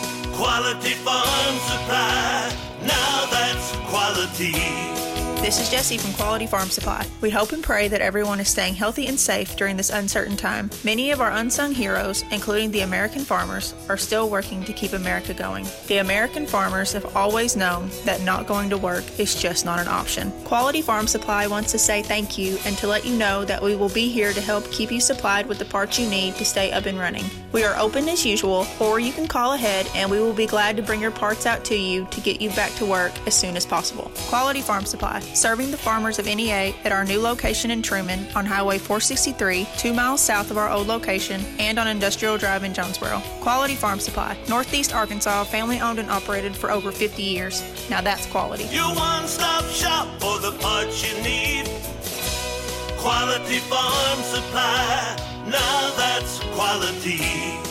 Quality Farm Supply. Now that's quality. This is Jesse from Quality Farm Supply. We hope and pray that everyone is staying healthy and safe during this uncertain time. Many of our unsung heroes, including the American farmers, are still working to keep America going. The American farmers have always known that not going to work is just not an option. Quality Farm Supply wants to say thank you and to let you know that we will be here to help keep you supplied with the parts you need to stay up and running. We are open as usual, or you can call ahead and we will be glad to bring your parts out to you to get you back to work as soon as possible. Quality Farm Supply, serving the farmers of NEA at our new location in Truman on Highway 463, two miles south of our old location, and on Industrial Drive in Jonesboro. Quality Farm Supply, Northeast Arkansas, family owned and operated for over 50 years. Now that's quality. Your one stop shop for the parts you need. Quality Farm Supply. Now that's quality.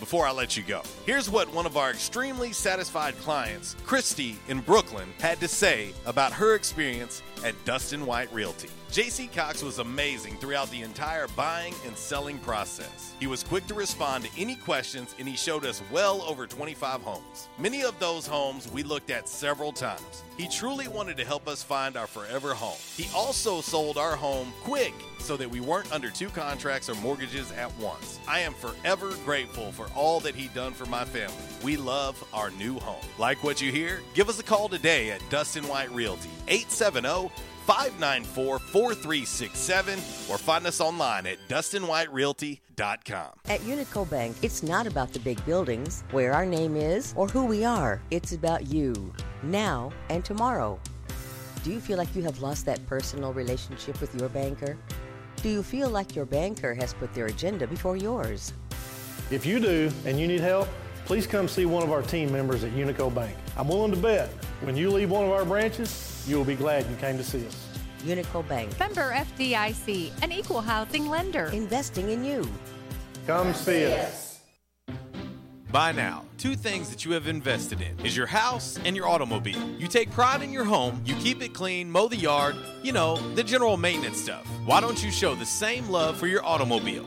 before I let you go. Here's what one of our extremely satisfied clients, Christy in Brookland, had to say about her experience at Dustin White Realty. JC Cox was amazing throughout the entire buying and selling process. He was quick to respond to any questions and he showed us well over 25 homes. Many of those homes we looked at several times. He truly wanted to help us find our forever home. He also sold our home quick so that we weren't under two contracts or mortgages at once. I am forever grateful for all that he done for my family. We love our new home. Like what you hear? Give us a call today at Dustin White Realty, 870 594 4367, or find us online at DustinWhiteRealty.com. At Unico Bank, it's not about the big buildings, where our name is, or who we are. It's about you, now and tomorrow. Do you feel like you have lost that personal relationship with your banker? Do you feel like your banker has put their agenda before yours? If you do and you need help, please come see one of our team members at Unico Bank. I'm willing to bet when you leave one of our branches, you will be glad you came to see us. Unico Bank, Member FDIC, an equal housing lender. investing in you. Come see us. By now, two things that you have invested in is your house and your automobile. You take pride in your home, you keep it clean, mow the yard, you know, the general maintenance stuff. Why don't you show the same love for your automobile?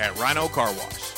at Rhino Car Wash.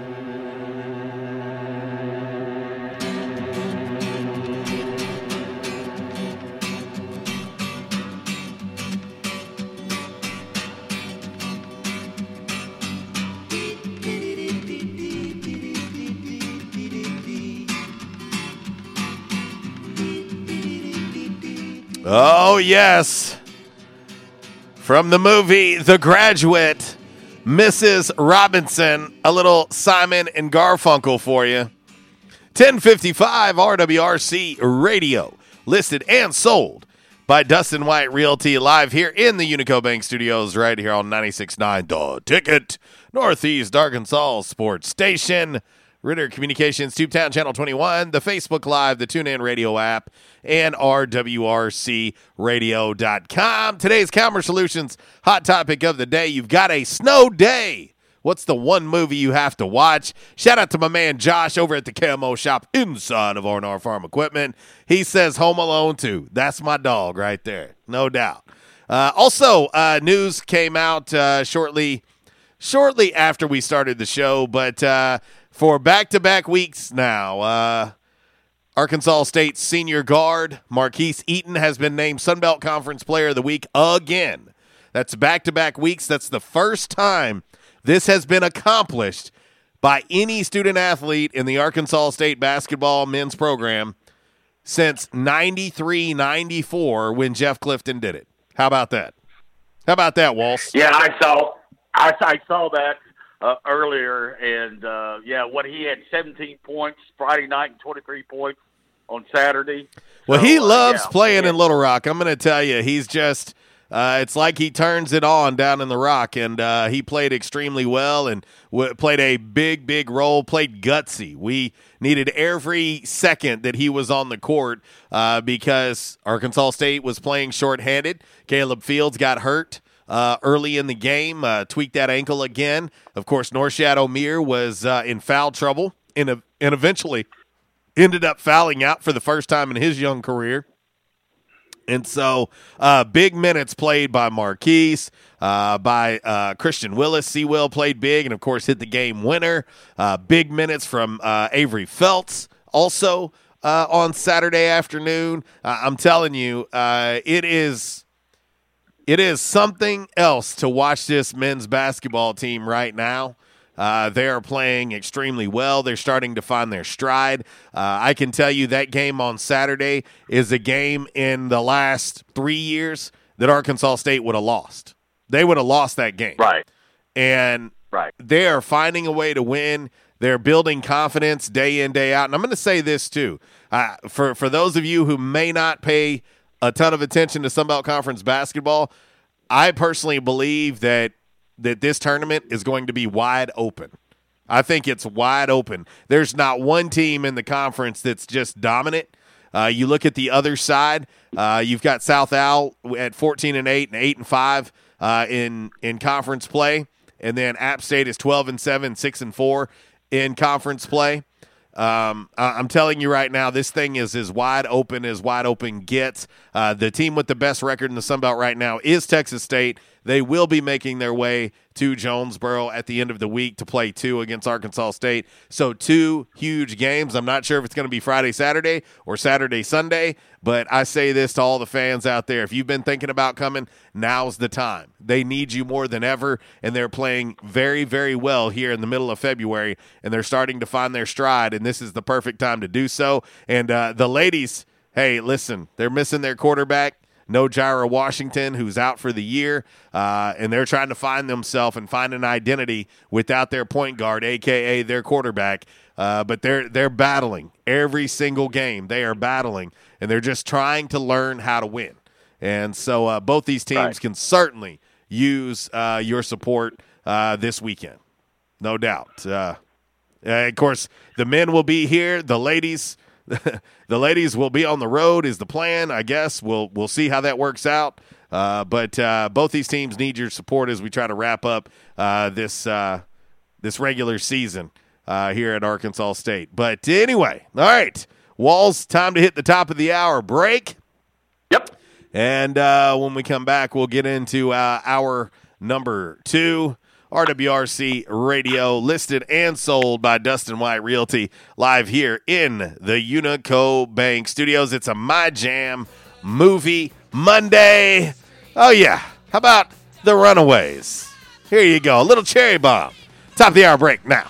Oh, yes. From the movie The Graduate, Mrs. Robinson, a little Simon and Garfunkel for you. 1055 RWRC Radio, listed and sold by Dustin White Realty, live here in the Unico Bank Studios, right here on 96.9 The Ticket, Northeast Arkansas Sports Station. Ritter Communications, Tubetown Channel 21, the Facebook Live, the TuneIn Radio app, and RWRCRadio.com. Today's Calmer Solutions hot topic of the day. You've got a snow day. What's the one movie you have to watch? Shout out to my man Josh over at the Camo Shop inside of R&R Farm Equipment. He says Home Alone 2. That's my dog right there, no doubt. Uh, also, uh, news came out uh, shortly shortly after we started the show, but uh, for back to back weeks now, uh, Arkansas State senior guard Marquis Eaton has been named Sunbelt Conference Player of the Week again. That's back to back weeks. That's the first time this has been accomplished by any student athlete in the Arkansas State basketball men's program since 93 94 when Jeff Clifton did it. How about that? How about that, Walls? Yeah, I saw. I, I saw that uh, earlier, and uh, yeah, what he had 17 points Friday night and 23 points on Saturday. Well, So, he uh, loves yeah. playing in Little Rock. I'm going to tell you, he's just. Uh, it's like he turns it on down in the Rock, and uh, he played extremely well and w- played a big, big role. Played gutsy. We needed every second that he was on the court uh, because Arkansas State was playing shorthanded. Caleb Fields got hurt uh, early in the game, uh, tweaked that ankle again. Of course, Norchad Omier was uh, in foul trouble, and, and eventually ended up fouling out for the first time in his young career. And so, uh, big minutes played by Marquise, uh, by uh, Christian Willis. Sewell played big and, of course, hit the game winner. Uh, big minutes from uh, Avery Felts also uh, on Saturday afternoon. I'm telling you, it is it is something else to watch this men's basketball team right now. Uh, they are playing extremely well. They're starting to find their stride. Uh, I can tell you that game on Saturday is a game in the last three years that Arkansas State would have lost. They would have lost that game. Right. And right. they are finding a way to win. They're building confidence day in, day out. And I'm going to say this too. Uh, for, for those of you who may not pay a ton of attention to Sunbelt Conference basketball, I personally believe that that this tournament is going to be wide open. I think it's wide open. There's not one team in the conference that's just dominant. Uh, you look at the other side. Uh, you've got South Al at 14 and 8 and 8 and 5 uh, in in conference play, and then App State is 12 and 7, 6 and 4 in conference play. Um, I'm telling you right now, this thing is as wide open as wide open gets. Uh, the team with the best record in the Sun Belt right now is Texas State. They will be making their way to Jonesboro at the end of the week to play two against Arkansas State. So, two huge games. I'm not sure if it's going to be Friday, Saturday, or Saturday, Sunday, but I say this to all the fans out there. If you've been thinking about coming, now's the time. They need you more than ever, and they're playing very, very well here in the middle of February, and they're starting to find their stride, and this is the perfect time to do so. And uh, the ladies, hey, listen, they're missing their quarterback. No Jireh Washington, who's out for the year, uh, and they're trying to find themselves and find an identity without their point guard, aka their quarterback. Uh, but they're they're battling every single game. They are battling, and they're just trying to learn how to win. And so uh, both these teams Right. can certainly use uh, your support uh, this weekend, no doubt. Uh, of course, the men will be here. The ladies, *laughs* the ladies will be on the road. Is the plan? I guess we'll we'll see how that works out. Uh, but uh, both these teams need your support as we try to wrap up uh, this uh, this regular season uh, here at Arkansas State. But anyway, all right, Walls, time to hit the top of the hour break. Yep. And uh, when we come back, we'll get into uh, hour number two. RWRC Radio, listed and sold by Dustin White Realty, live here in the Unico Bank Studios. It's a My Jam movie Monday. Oh, yeah. How about The Runaways? Here you go. A little cherry bomb. Top of the hour break now.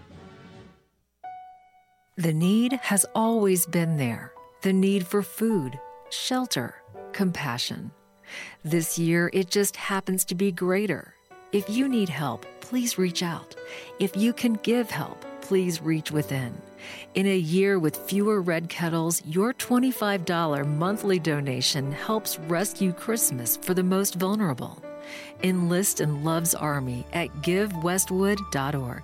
The need has always been there the need for food, shelter, compassion. This year, it just happens to be greater. If you need help, please reach out. If you can give help, please reach within. In a year with fewer red kettles, your $25 monthly donation helps rescue Christmas for the most vulnerable. Enlist in Love's Army at givewestwood.org.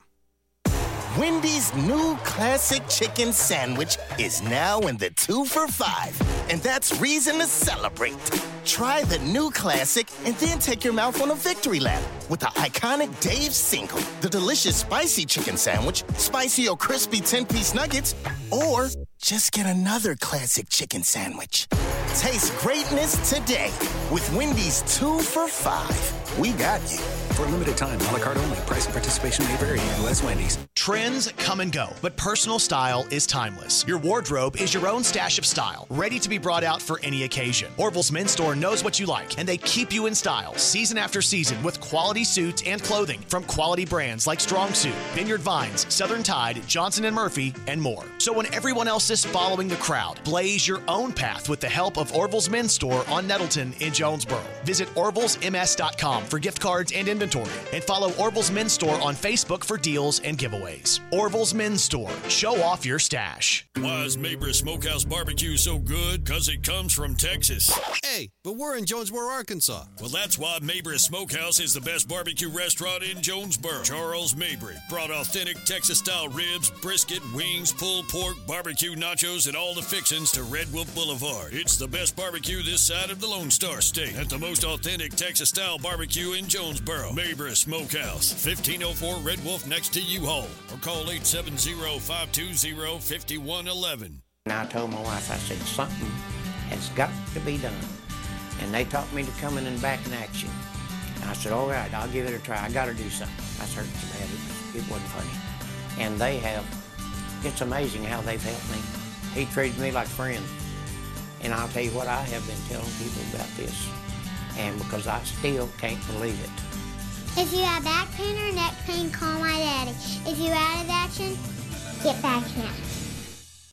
Wendy's new classic chicken sandwich is now in the two for five, and that's reason to celebrate. Try the new classic and then take your mouth on a victory lap with the iconic Dave's single, the delicious spicy chicken sandwich, spicy or crispy 10 piece nuggets, or just get another classic chicken sandwich. Taste greatness today with Wendy's two for five. We got you. For a limited time, a la carte only. Price and participation may vary at U.S. Wendy's. Trends come and go, but personal style is timeless. Your wardrobe is your own stash of style, ready to be brought out for any occasion. Orville's Men's Store knows what you like, and they keep you in style season after season with quality suits and clothing from quality brands like Strong Suit, Vineyard Vines, Southern Tide, Johnston and Murphy, and more. So when everyone else is following the crowd, blaze your own path with the help of Orville's Men's Store on Nettleton in Jonesboro. Visit orvillesms.com for gift cards and inventory, and follow Orville's Men's Store on Facebook for deals and giveaways. Orville's Men's Store. Show off your stash. Why is Mabry Smokehouse Barbecue so good? Because it comes from Texas. Hey, but we're in Jonesboro, Arkansas. Well, that's why Mabry Smokehouse is the best barbecue restaurant in Jonesboro. Charles Mabry brought authentic Texas style ribs, brisket, wings, pulled pork, barbecue nachos, and all the fixings to Red Wolf Boulevard. It's the best barbecue this side of the Lone Star State at the most authentic Texas style barbecue in Jonesboro. Mabry Smokehouse, 1504 Red Wolf next to U-Haul, or call 870-520-5111. And I told my wife, I said, something has got to be done. And they taught me to come in and back in action. And I said, all right, I'll give it a try. I got to do something. I so bad, it wasn't funny. And they have, it's amazing how they've helped me. He treated me like friends. And I'll tell you what, I have been telling people about this. And because I still can't believe it. If you have back pain or neck pain, call my daddy. If you're out of action, get back in.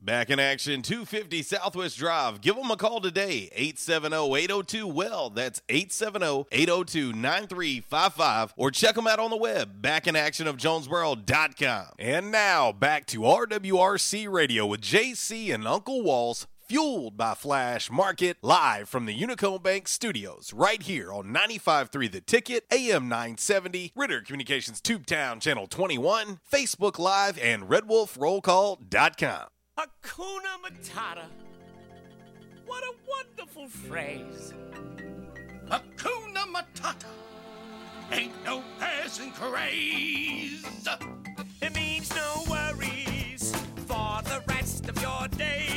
Back in action, 250 Southwest Drive. Give them a call today, 870-802-WELL. That's 870-802-9355. Or check them out on the web, backinactionofjonesboro.com. And now, back to RWRC Radio with JC and Uncle Walls, fueled by Flash Market, live from the Unico Bank Studios, right here on 95.3 The Ticket, AM 970, Ritter Communications Tubetown Channel 21, Facebook Live, and RedWolfRollCall.com. Hakuna Matata. What a wonderful phrase. Hakuna Matata. Ain't no passing craze. It means no worries for the rest of your days.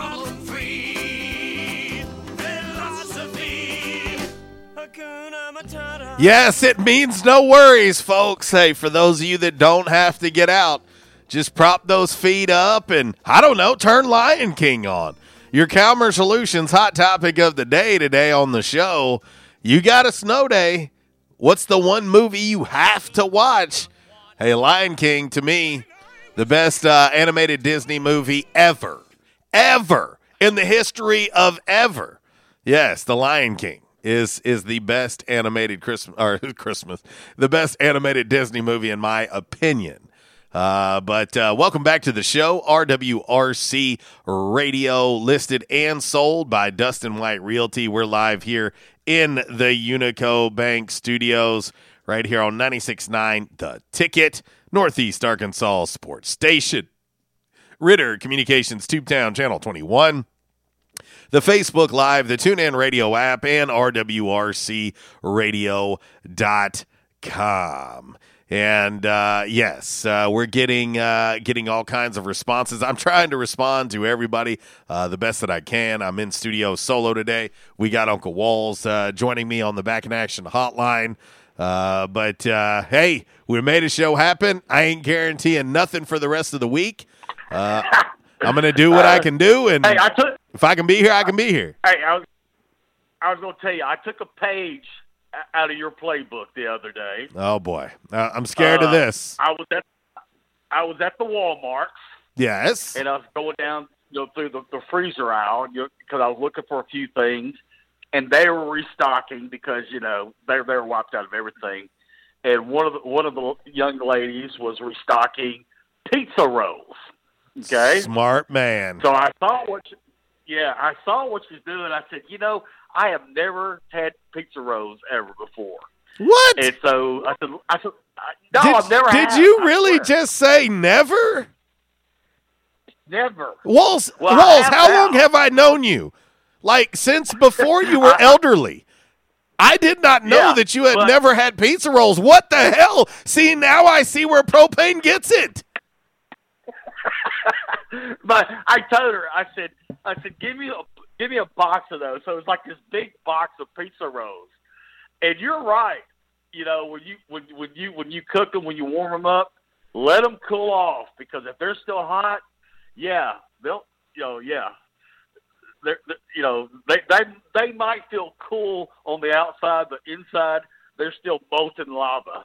Problem free philosophy. Yes, it means no worries, folks. Hey, for those of you that don't have to get out, just prop those feet up and, I don't know, turn Lion King on. Your Calmer Solutions hot topic of the day today on the show. You got a snow day. What's the one movie you have to watch? Hey, Lion King, to me, the best uh, animated Disney movie ever, ever in the history of ever. Yes, The Lion King is is the best animated Christmas *laughs* or Christmas, the best animated Disney movie in my opinion. Uh, but uh, welcome back to the show. RWRC Radio, listed and sold by Dustin White Realty. We're live here in the Unico Bank Studios, right here on 96.9 The Ticket, Northeast Arkansas Sports Station. Ritter Communications Tubetown Channel 21 the Facebook Live, the TuneIn Radio app, and RWRCRadio.com. And uh, yes, uh, we're getting uh, getting all kinds of responses. I'm trying to respond to everybody uh, the best that I can. I'm in studio solo today. We got Uncle Walls uh, joining me on the Back in Action hotline. Uh, but hey, we made a show happen. I ain't guaranteeing nothing for the rest of the week. I'm going to do what I can do, and Hey, I took. if I can be here, I can be here. Hey, I was. I was going to tell you. I took a page out of your playbook the other day. Oh boy, uh, I'm scared of Uh, this. I was at. I was at the Walmart. Yes. and I was going down you know, through the, the freezer aisle because I was looking for a few things, and they were restocking because you know they're they're wiped out of everything. And one of the one of the young ladies was restocking pizza rolls. Okay, Smart man. so I saw what, she, yeah, I saw what she's doing. I said, you know, I have never had pizza rolls ever before. What? And so I said, I said, no, did, I've never. Did had, you really just say never? never? Walls, Well, Walls, how now. long have I known you? Like since before you were *laughs* elderly. I did not know Yeah, that you had but- never had pizza rolls. What the hell? See, now I see where propane gets it. *laughs* but I told her, I said, I said, give me a give me a box of those. So it was like this big box of pizza rolls. And you're right. You know, when you when when you when you cook them, when you warm them up, let them cool off because if they're still hot, yeah, they'll you know yeah. They're, they're- you know they they they might feel cool on the outside, but inside they're still molten lava.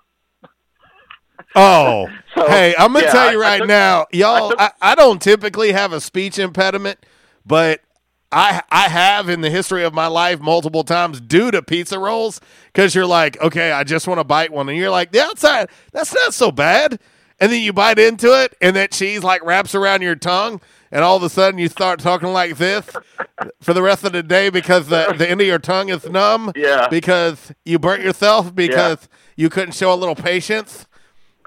*laughs* Oh, So, hey, I'm gonna yeah, tell I- you I right took- now, y'all. took- I, I don't typically have a speech impediment, but I I have in the history of my life multiple times due to pizza rolls because you're like, okay, I just want to bite one, and you're like, the outside, that's not so bad, and then you bite into it, and that cheese like wraps around your tongue, and all of a sudden you start talking like this for the rest of the day because the the end of your tongue is numb, Yeah. because you burnt yourself because you couldn't show a little patience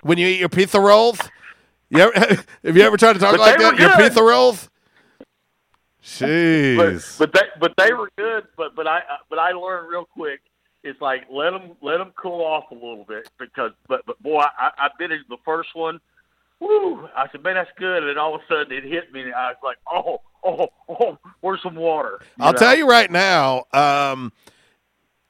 when you eat your pizza rolls? You ever, *laughs* have you ever tried to talk But like that? Your pizza rolls? Jeez. But but they but they were good. But but I but I learned real quick. It's like let them let them cool off a little bit because but but boy I I bit the first one. Woo! I said, man, that's good. And then all of a sudden it hit me, and I was like, oh oh oh, where's some water? I'll know? tell you right now, um,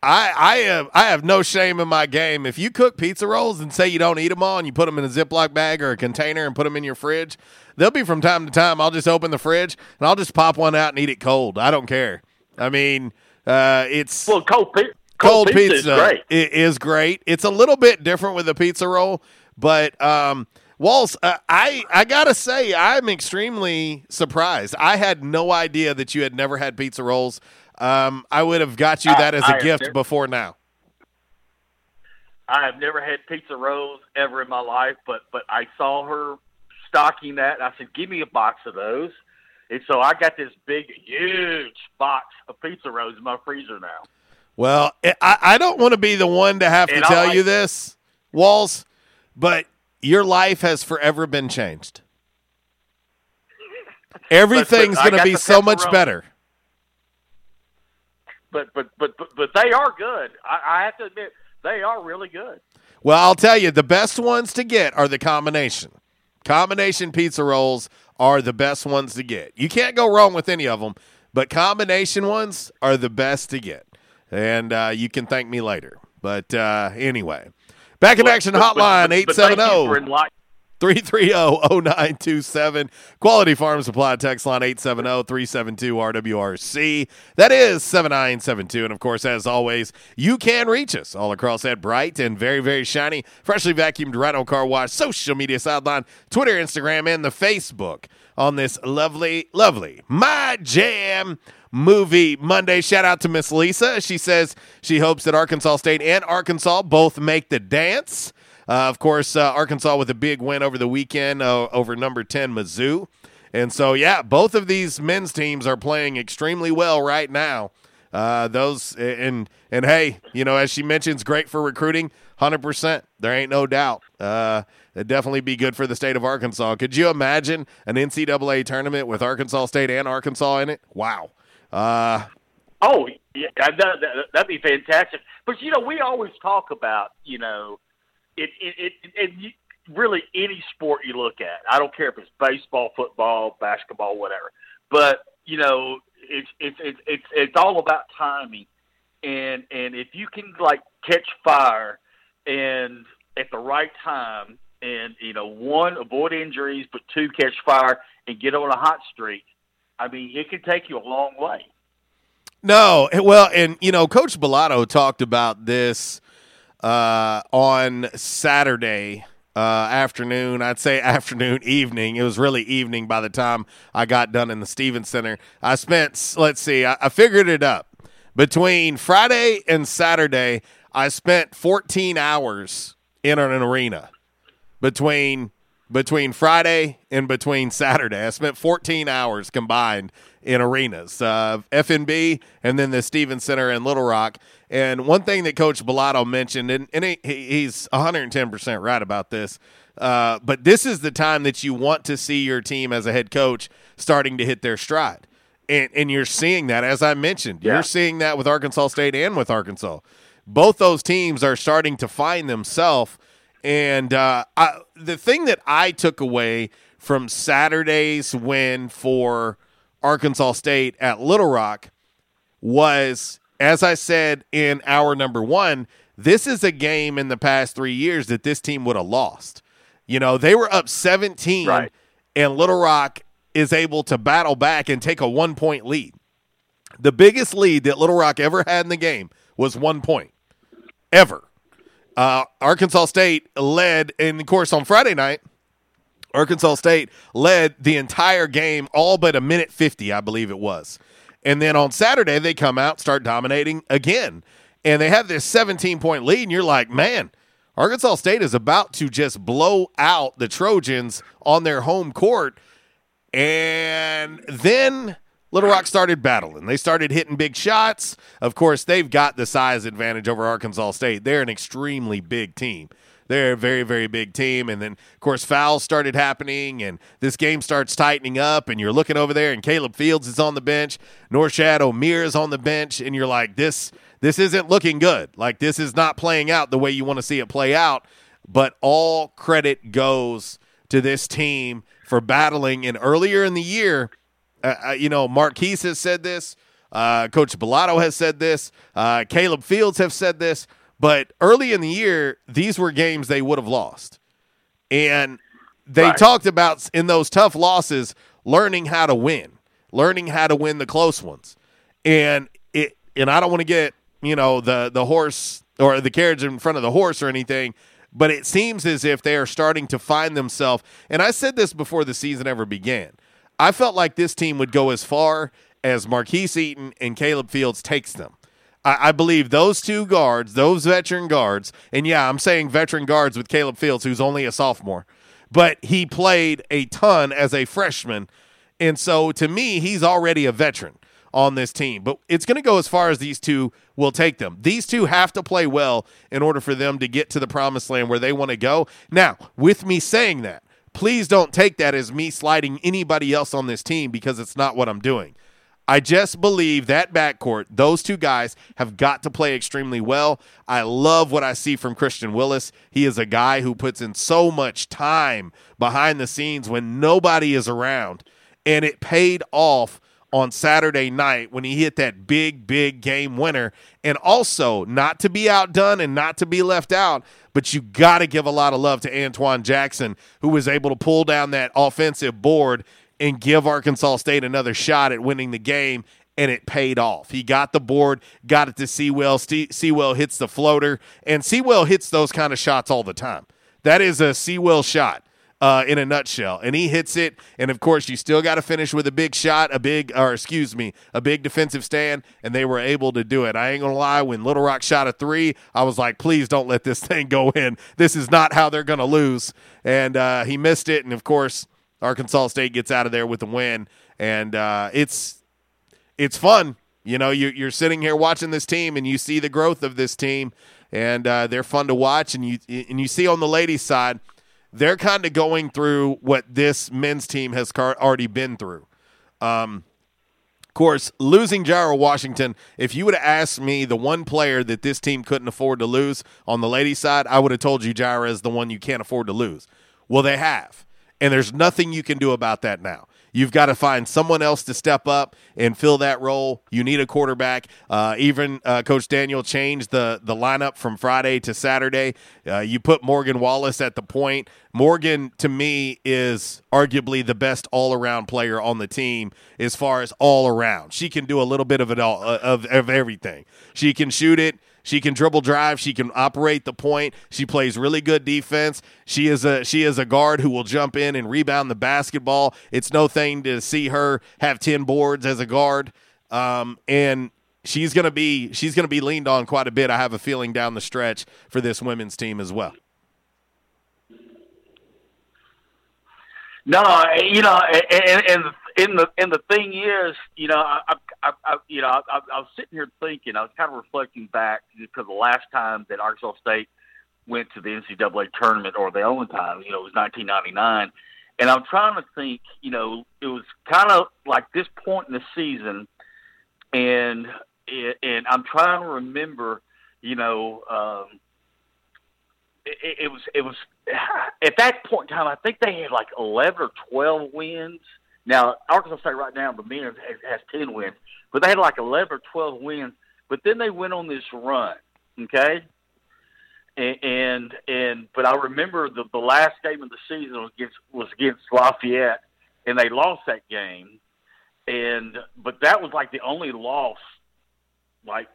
I I have I have no shame in my game. If you cook pizza rolls and say you don't eat them all, and you put them in a Ziploc bag or a container and put them in your fridge, they'll be from time to time. I'll just open the fridge and I'll just pop one out and eat it cold. I don't care. I mean, uh, it's well cold. Pi- cold, Cold pizza is great. i- is great. It's a little bit different with a pizza roll, but um, Walls, uh, I I gotta say, I'm extremely surprised. I had no idea that you had never had pizza rolls. Um, I would have got you that as I a gift never- before now. I have never had pizza rolls ever in my life, but but I saw her stocking that. And I said, "Give me a box of those." And so I got this big, huge box of pizza rolls in my freezer now. Well, I, I don't want to be the one to have to And I tell like- you this, Walls, but your life has forever been changed. *laughs* Everything's going to be so much better. But but but but, but they are good. I, I have to admit, they are really good. Well, I'll tell you, the best ones to get are the combination. Combination pizza rolls are the best ones to get. You can't go wrong with any of them, but combination ones are the best to get. And uh, you can thank me later. But uh, anyway, back in But- action but- hotline but- but thank you 870 for enlight- 330-0927. Quality Farm Supply text line 870-372-RWRC. That is 7972. And of course, as always, you can reach us all across that bright and very, very shiny, freshly vacuumed Rhino Car Wash social media sideline, Twitter, Instagram, and the Facebook on this lovely, lovely My Jam Movie Monday. Shout out to Miss Lisa. She says she hopes that Arkansas State and Arkansas both make the dance. Uh, of course, uh, Arkansas with a big win over the weekend uh, over number 10 Mizzou. And so, yeah, both of these men's teams are playing extremely well right now. Uh, those and and hey, you know, as she mentions, great for recruiting, hundred percent. There ain't no doubt. Uh, it'd definitely be good for the state of Arkansas. Could you imagine an NCAA tournament with Arkansas State and Arkansas in it? Wow. Uh, Oh, yeah, that, that, that'd be fantastic. But you know, we always talk about you know, it it it, it you, really any sport you look at. I don't care if it's baseball, football, basketball, whatever. But you know, it's it's it's it's it's all about timing, and and if you can like catch fire, and at the right time, and you know, one avoid injuries, but two catch fire and get on a hot streak. I mean, it can take you a long way. No, well, and you know, Coach Balado talked about this uh, on Saturday uh, afternoon. I'd say *laughs* afternoon, evening. It was really evening by the time I got done in the Stephens Center. I spent, let's see, I, I figured it up between Friday and Saturday. I spent 14 hours in an arena between between Friday and between Saturday. I spent 14 hours combined in arenas, uh, FNB and then the Stephens Center in Little Rock. And one thing that Coach Balado mentioned, and, and he, he's 110% right about this, uh, but this is the time that you want to see your team as a head coach starting to hit their stride. And, and you're seeing that, as I mentioned, Yeah. you're seeing that with Arkansas State and with Arkansas. Both those teams are starting to find themselves. And uh, I, the thing that I took away from Saturday's win for Arkansas State at Little Rock was, as I said in hour number one, this is a game in the past three years that this team would have lost. You know, they were up 17, Right. and Little Rock is able to battle back and take a one point lead. The biggest lead that Little Rock ever had in the game was one point, ever. Uh, Arkansas State led, and of course, on Friday night, Arkansas State led the entire game, all but a minute 50, I believe it was. And then on Saturday, they come out, start dominating again. And they have this 17 point lead, and you're like, man, Arkansas State is about to just blow out the Trojans on their home court. And then Little Rock started battling. They started hitting big shots. Of course, they've got the size advantage over Arkansas State. They're an extremely big team. They're a very, very big team. And then, of course, fouls started happening, and this game starts tightening up. And you're looking over there, and Caleb Fields is on the bench. Norchad Omier is on the bench. And you're like, this, this isn't looking good. Like, this is not playing out the way you want to see it play out. But all credit goes to this team for battling. And earlier in the year, uh, uh, you know, Marquis has said this. Uh, Coach Balado has said this. Uh, Caleb Fields have said this. But early in the year, these were games they would have lost. And they Right. talked about in those tough losses learning how to win, learning how to win the close ones. And it and I don't want to get you know, the the horse or the carriage in front of the horse or anything, but it seems as if they are starting to find themselves. And I said this before the season ever began. I felt like this team would go as far as Marquis Eaton and Caleb Fields takes them. I, I believe those two guards, those veteran guards, and yeah, I'm saying veteran guards with Caleb Fields, who's only a sophomore, but he played a ton as a freshman. And so to me, he's already a veteran on this team. But it's going to go as far as these two will take them. These two have to play well in order for them to get to the promised land where they want to go. Now, with me saying that, please don't take that as me sliding anybody else on this team because it's not what I'm doing. I just believe that backcourt, those two guys have got to play extremely well. I love what I see from Christian Willis. He is a guy who puts in so much time behind the scenes when nobody is around, and it paid off on Saturday night when he hit that big, big game winner. And also, not to be outdone and not to be left out, but you got to give a lot of love to Antoine Jackson, who was able to pull down that offensive board and give Arkansas State another shot at winning the game. And it paid off. He got the board, got it to Sewell. Sewell hits the floater, and Sewell hits those kind of shots all the time. That is a Sewell shot uh, in a nutshell. And he hits it. And of course, you still got to finish with a big shot, a big, or excuse me, a big defensive stand. And they were able to do it. I ain't going to lie. When Little Rock shot a three, I was like, please don't let this *laughs* thing go in. This is not how they're going to lose. And uh, he missed it. And of course, Arkansas State gets out of there with a win. And uh, it's, it's fun. You know, you're, you're sitting here watching this team and you see the growth of this team, and uh, they're fun to watch. And you and you see on the ladies' side, they're kind of going through what this men's team has already been through. Um, of course, losing Jireh Washington, if you would have asked me the one player that this team couldn't afford to lose on the ladies' side, I would have told you Jireh is the one you can't afford to lose. Well, they have. And there's nothing you can do about that now. You've got to find someone else to step up and fill that role. You need a quarterback. Uh, even uh, Coach Daniel changed the the lineup from Friday to Saturday. Uh, you put Morgan Wallace at the point. Morgan, to me, is arguably the best all around player on the team as far as all around. She can do a little bit of it all uh, of of everything. She can shoot it. She can dribble drive. She can operate the point. She plays really good defense. She is a she is a guard who will jump in and rebound the basketball. It's no thing to see her have ten boards as a guard. Um, and she's gonna be she's gonna be leaned on quite a bit. I have a feeling down the stretch for this women's team as well. No, you know, and, and and the and the thing is, you know, I, I, I you know, I, I was sitting here thinking, I was kind of reflecting back because the last time that Arkansas State went to the NCAA tournament, or the only time, you know, it was 1999, and I'm trying to think, you know, it was kind of like this point in the season, and and I'm trying to remember, you know. Um, it, it was it was at that point in time. I think they had like eleven or twelve wins. Now Arkansas State right now, the men has, has ten wins, but they had like eleven or twelve wins. But then they went on this run, okay. And and, and but I remember the the last game of the season was against was against Lafayette, and they lost that game. And but that was like the only loss, like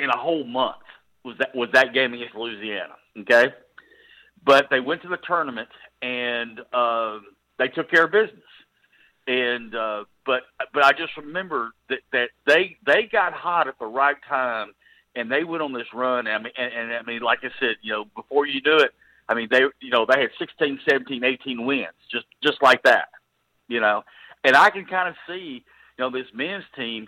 in a whole month was that was that game against Louisiana. Okay, but they went to the tournament and uh, they took care of business. And uh, but but I just remember that that they they got hot at the right time and they went on this run. I mean, and, and I mean, like I said, you know, before you do it, I mean, they you know they had 16, 17, 18 wins just just like that, you know. And I can kind of see, you know, this men's team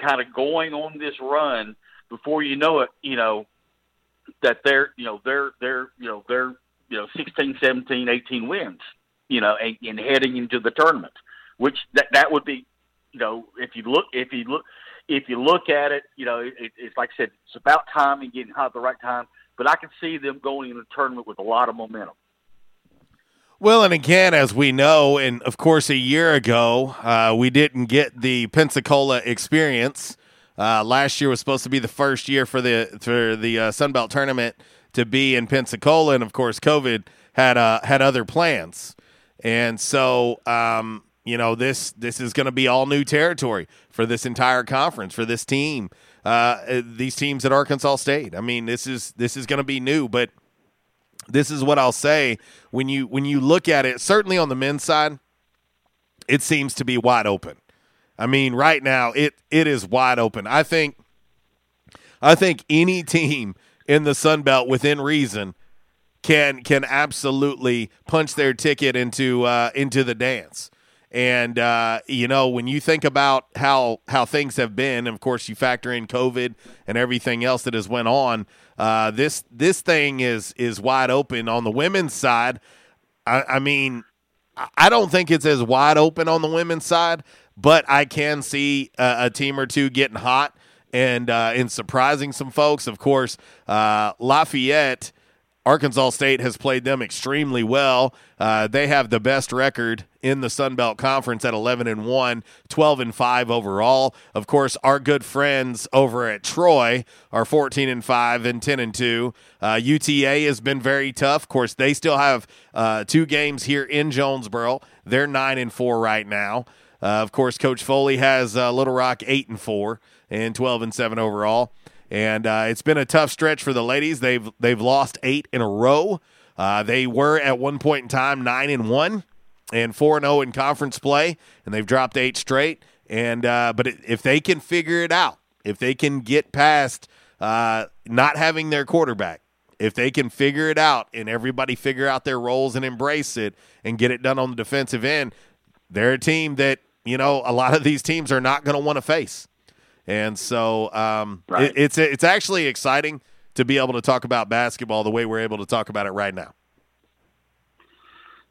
kind of going on this run before you know it, you know, that they're you know they're they're you know they're you know 16 17 18 wins you know and, and heading into the tournament which that that would be you know if you look if you look if you look at it you know it, it's like i said it's about time and getting hot at the right time but i can see them going in the tournament with a lot of momentum well, and again, as we know, and of course, a year ago, uh, we didn't get the Pensacola experience. Uh, last year was supposed to be the first year for the for the uh, Sun Belt tournament to be in Pensacola, and of course, COVID had uh, had other plans, and so um, you know this this is going to be all new territory for this entire conference for this team. Uh, these teams at Arkansas State. I mean, this is this is going to be new, but this is what I'll say when you when you look at it. Certainly on the men's side, it seems to be wide open. I mean, right now it it is wide open. I think I think any team in the Sun Belt within reason can can absolutely punch their ticket into uh, into the dance. And uh, you know, when you think about how how things have been, of course, you factor in COVID and everything else that has went on. Uh, this this thing is is wide open on the women's side. I, I mean, I don't think it's as wide open on the women's side, but I can see a, a team or two getting hot and uh, and surprising some folks. Of course, uh, Lafayette. Arkansas State has played them extremely well. Uh, they have the best record in the Sun Belt Conference at 11 and 1, 12 and 5 overall. Of course, our good friends over at Troy are 14 and 5 and 10 and 2. Uh, UTA has been very tough. Of course, they still have uh, two games here in Jonesboro. They're 9 and 4 right now. Uh, of course, Coach Foley has uh, Little Rock 8 and 4 and 12 and 7 overall. And uh, it's been a tough stretch for the ladies. They've they've lost eight in a row. Uh, they were at one point in time nine and one and four and zero in conference play, and they've dropped eight straight. And uh, but if they can figure it out, if they can get past uh, not having their quarterback, if they can figure it out, and everybody figure out their roles and embrace it and get it done on the defensive end, they're a team that you know a lot of these teams are not going to want to face. And so um, Right. it, it's it's actually exciting to be able to talk about basketball the way we're able to talk about it right now.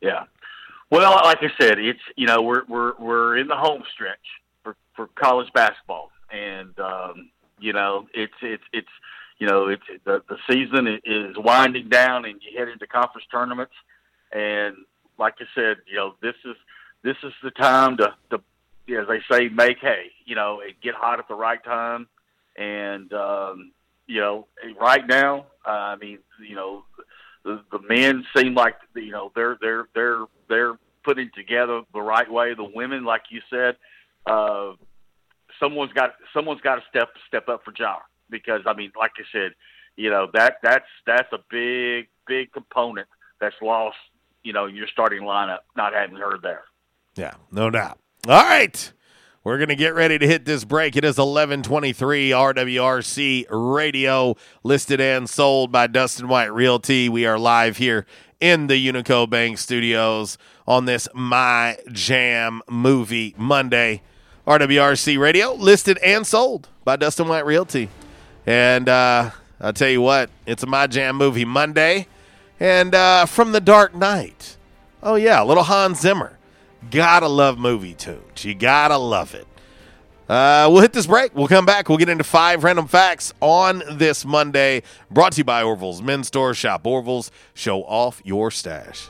Yeah. Well, like I said, it's you know we're we're we're in the home stretch for for college basketball, and um, you know it's it's it's you know it's the the season is winding down, and you head into conference tournaments, and like I said, you know this is this is the time to to as they say make hay, you know, get hot at the right time, and um, you know right now, uh, I mean you know the, the men seem like you know they're they're they're they're putting together the right way. The women, like you said, uh, someone's got someone's got to step step up for Jar because I mean, like I said, you know that that's that's a big big component that's lost. You know, your starting lineup not having her there. Yeah, no doubt. All right. We're going to get ready to hit this break. It is 1123 RWRC Radio, listed and sold by Dustin White Realty. We are live here in the Unico Bank studios on this My Jam Movie Monday. RWRC Radio, listed and sold by Dustin White Realty. And uh, I'll tell you what, it's a My Jam Movie Monday. And uh, from the Dark Knight. Oh, yeah, little Hans Zimmer. Gotta love movie tunes. You gotta love it. Uh, we'll hit this break. We'll come back. We'll get into five random facts on this Monday. Brought to you by Orville's Men's Store. Shop Orville's. Show off your stash.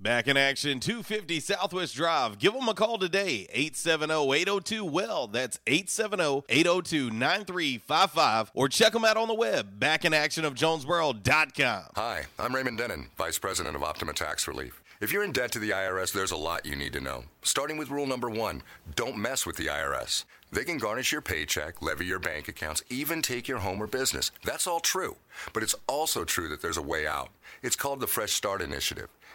Back in action, 250 Southwest Drive. Give them a call today, 870-802-WELL. That's 870-802-9355. Or check them out on the web, backinactionofjonesboro.com. Hi, I'm Raymond Denon, Vice President of Optima Tax Relief. If you're in debt to the IRS, there's a lot you need to know. starting with rule number one don't mess with the IRS. They can garnish your paycheck, levy your bank accounts, even take your home or business. That's all true. But it's also true that there's a way out. It's called the Fresh Start Initiative.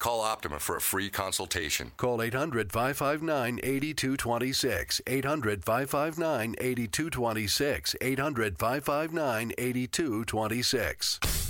Call Optima for a free consultation. Call 800 559 8226. 800 559 8226. 800 559 8226.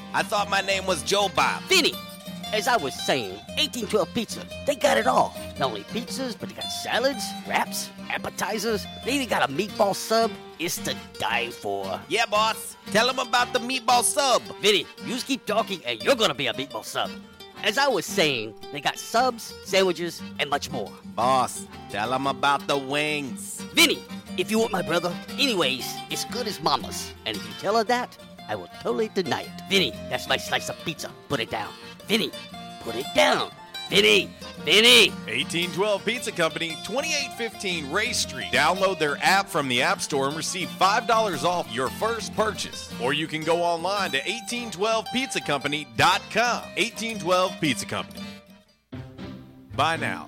I thought my name was Joe Bob. Vinny, as I was saying, 1812 Pizza, they got it all. Not only pizzas, but they got salads, wraps, appetizers. They even got a meatball sub. It's to die for. Yeah, boss. Tell him about the meatball sub. Vinny, you just keep talking and you're gonna be a meatball sub. As I was saying, they got subs, sandwiches, and much more. Boss, tell him about the wings. Vinny, if you want my brother, anyways, it's good as mama's. And if you tell her that, I will totally deny it. Vinny, that's my slice of pizza. Put it down. Vinny, put it down. Vinny, Vinny. 1812 Pizza Company, 2815 Ray Street. Download their app from the App Store and receive $5 off your first purchase. Or you can go online to 1812pizzacompany.com. 1812 Pizza Company. By now,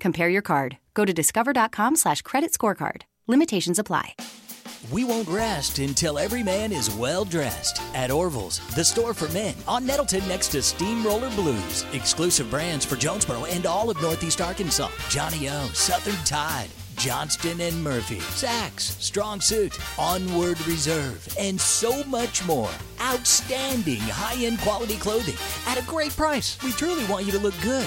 compare your card. Go to discover.com slash credit scorecard. Limitations apply. We won't rest until every man is well dressed. At Orville's, the store for men, on Nettleton next to Steamroller Blues. Exclusive brands for Jonesboro and all of Northeast Arkansas. Johnny O, Southern Tide, Johnston and Murphy, Saks, Strong Suit, Onward Reserve, and so much more. Outstanding high end quality clothing at a great price. We truly want you to look good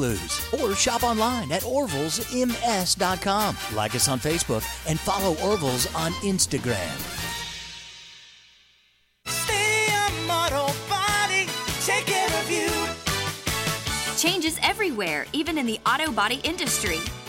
Blues. Or shop online at orvillesms.com. Like us on Facebook and follow Orville's on Instagram. Stadium Auto Body, take care of you. Changes everywhere, even in the auto body industry.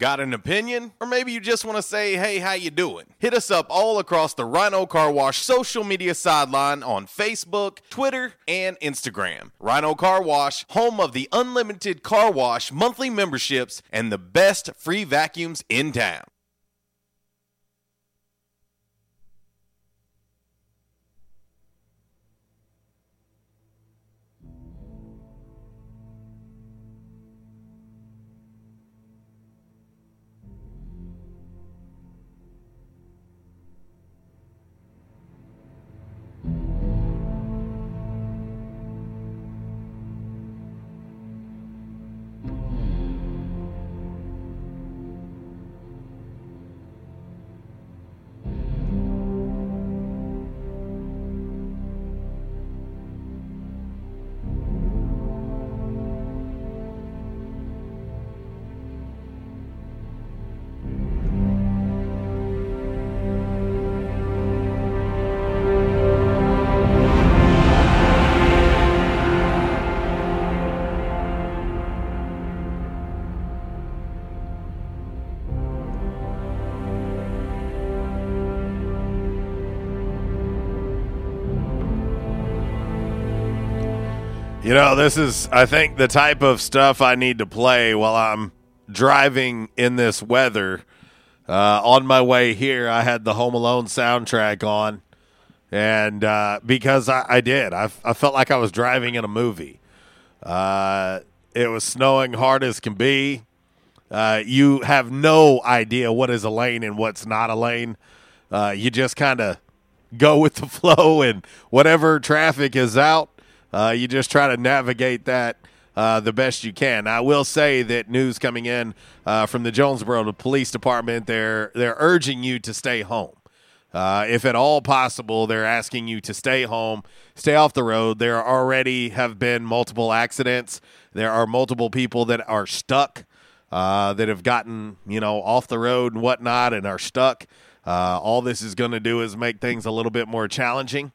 Got an opinion? Or maybe you just want to say, hey, how you doing? Hit us up all across the Rhino Car Wash social media sideline on Facebook, Twitter, and Instagram. Rhino Car Wash, home of the unlimited car wash monthly memberships and the best free vacuums in town. You know, this is, I think, the type of stuff I need to play while I'm driving in this weather. Uh, on my way here, I had the Home Alone soundtrack on, and uh, because I, I did, I, I felt like I was driving in a movie. Uh, it was snowing hard as can be. Uh, you have no idea what is a lane and what's not a lane. Uh, you just kind of go with the *laughs* flow, and whatever traffic is out, uh, you just try to navigate that uh, the best you can. I will say that news coming in uh, from the Jonesboro Police Department, they're they're urging you to stay home. Uh, if at all possible, they're asking you to stay home, stay off the road. There already have been multiple accidents. There are multiple people that are stuck, uh, that have gotten you know off the road and whatnot, and are stuck. Uh, all this is going to do is make things a little bit more challenging.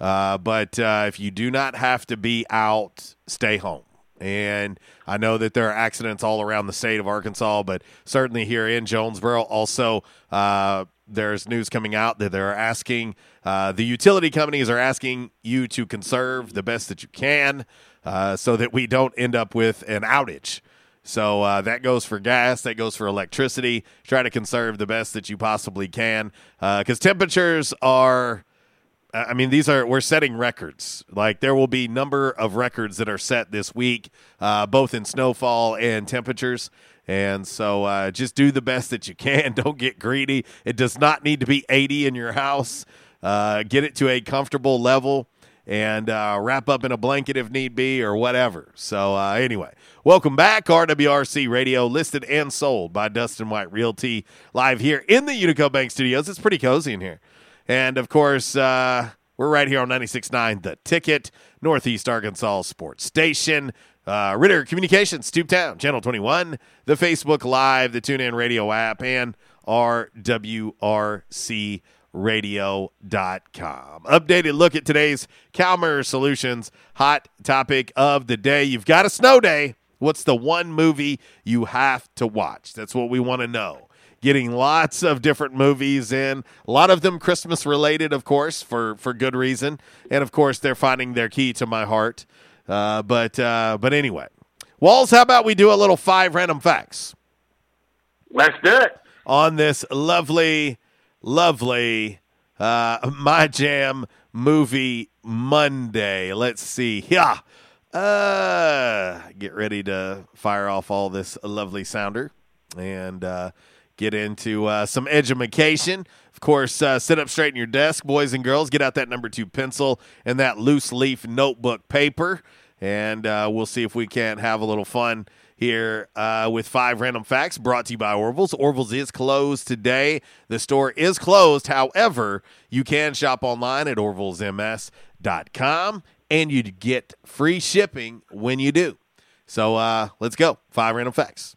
Uh, but uh, if you do not have to be out, stay home. And I know that there are accidents all around the state of Arkansas, but certainly here in Jonesboro. Also, uh, there's news coming out that they're asking uh, the utility companies are asking you to conserve the best that you can, uh, so that we don't end up with an outage. So uh, that goes for gas, that goes for electricity. Try to conserve the best that you possibly can because temperatures are. I mean, these are we're setting records. Like there will be number of records that are set this week, uh, both in snowfall and temperatures. And so, uh, just do the best that you can. *laughs* Don't get greedy. It does not need to be 80 in your house. Uh, get it to a comfortable level and uh, wrap up in a blanket if need be or whatever. So, uh, anyway, welcome back. RWRC Radio, listed and sold by Dustin White Realty, live here in the Unico Bank Studios. It's pretty cozy in here. And of course, uh, we're right here on 96.9 The Ticket, Northeast Arkansas Sports Station. Uh, Ritter Communications, Tubetown, Channel 21, the Facebook Live, the TuneIn Radio app, and RWRC radio.com. Updated look at today's Calmer Solutions hot topic of the day. You've got a snow day. What's the one movie you have to watch? That's what we want to know. Getting lots of different movies in, a lot of them Christmas related, of course, for for good reason, and of course they're finding their key to my heart. Uh, but uh, but anyway, Walls, how about we do a little five random facts? Let's do it on this lovely lovely uh, My Jam movie Monday. Let's see. Yeah. Uh, get ready to fire off all this lovely sounder and uh, get into uh, some edumacation. Of course, uh, sit up straight in your desk, boys and girls. Get out that number two pencil and that loose leaf notebook paper, and uh, we'll see if we can't have a little fun here uh, with five random facts brought to you by Orville's. Orville's is closed today. The store is closed. However, you can shop online at orvillesms.com and you'd get free shipping when you do. So uh, let's go. Five random facts.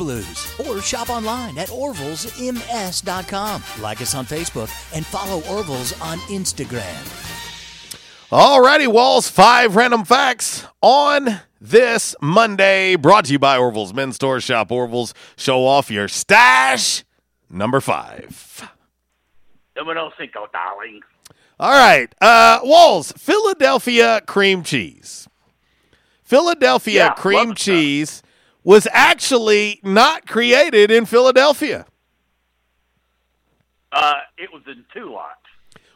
Blues. Or shop online at orvillesms.com. Like us on Facebook and follow Orville's on Instagram. Alrighty, Walls, five random facts on this Monday. Brought to you by Orville's Men's Store. Shop Orville's. Show off your stash. Number five. Numero cinco, darling. All right, uh, Walls, Philadelphia cream cheese. Philadelphia Yeah, cream love cheese was actually not created in Philadelphia. Uh, it was in two lots.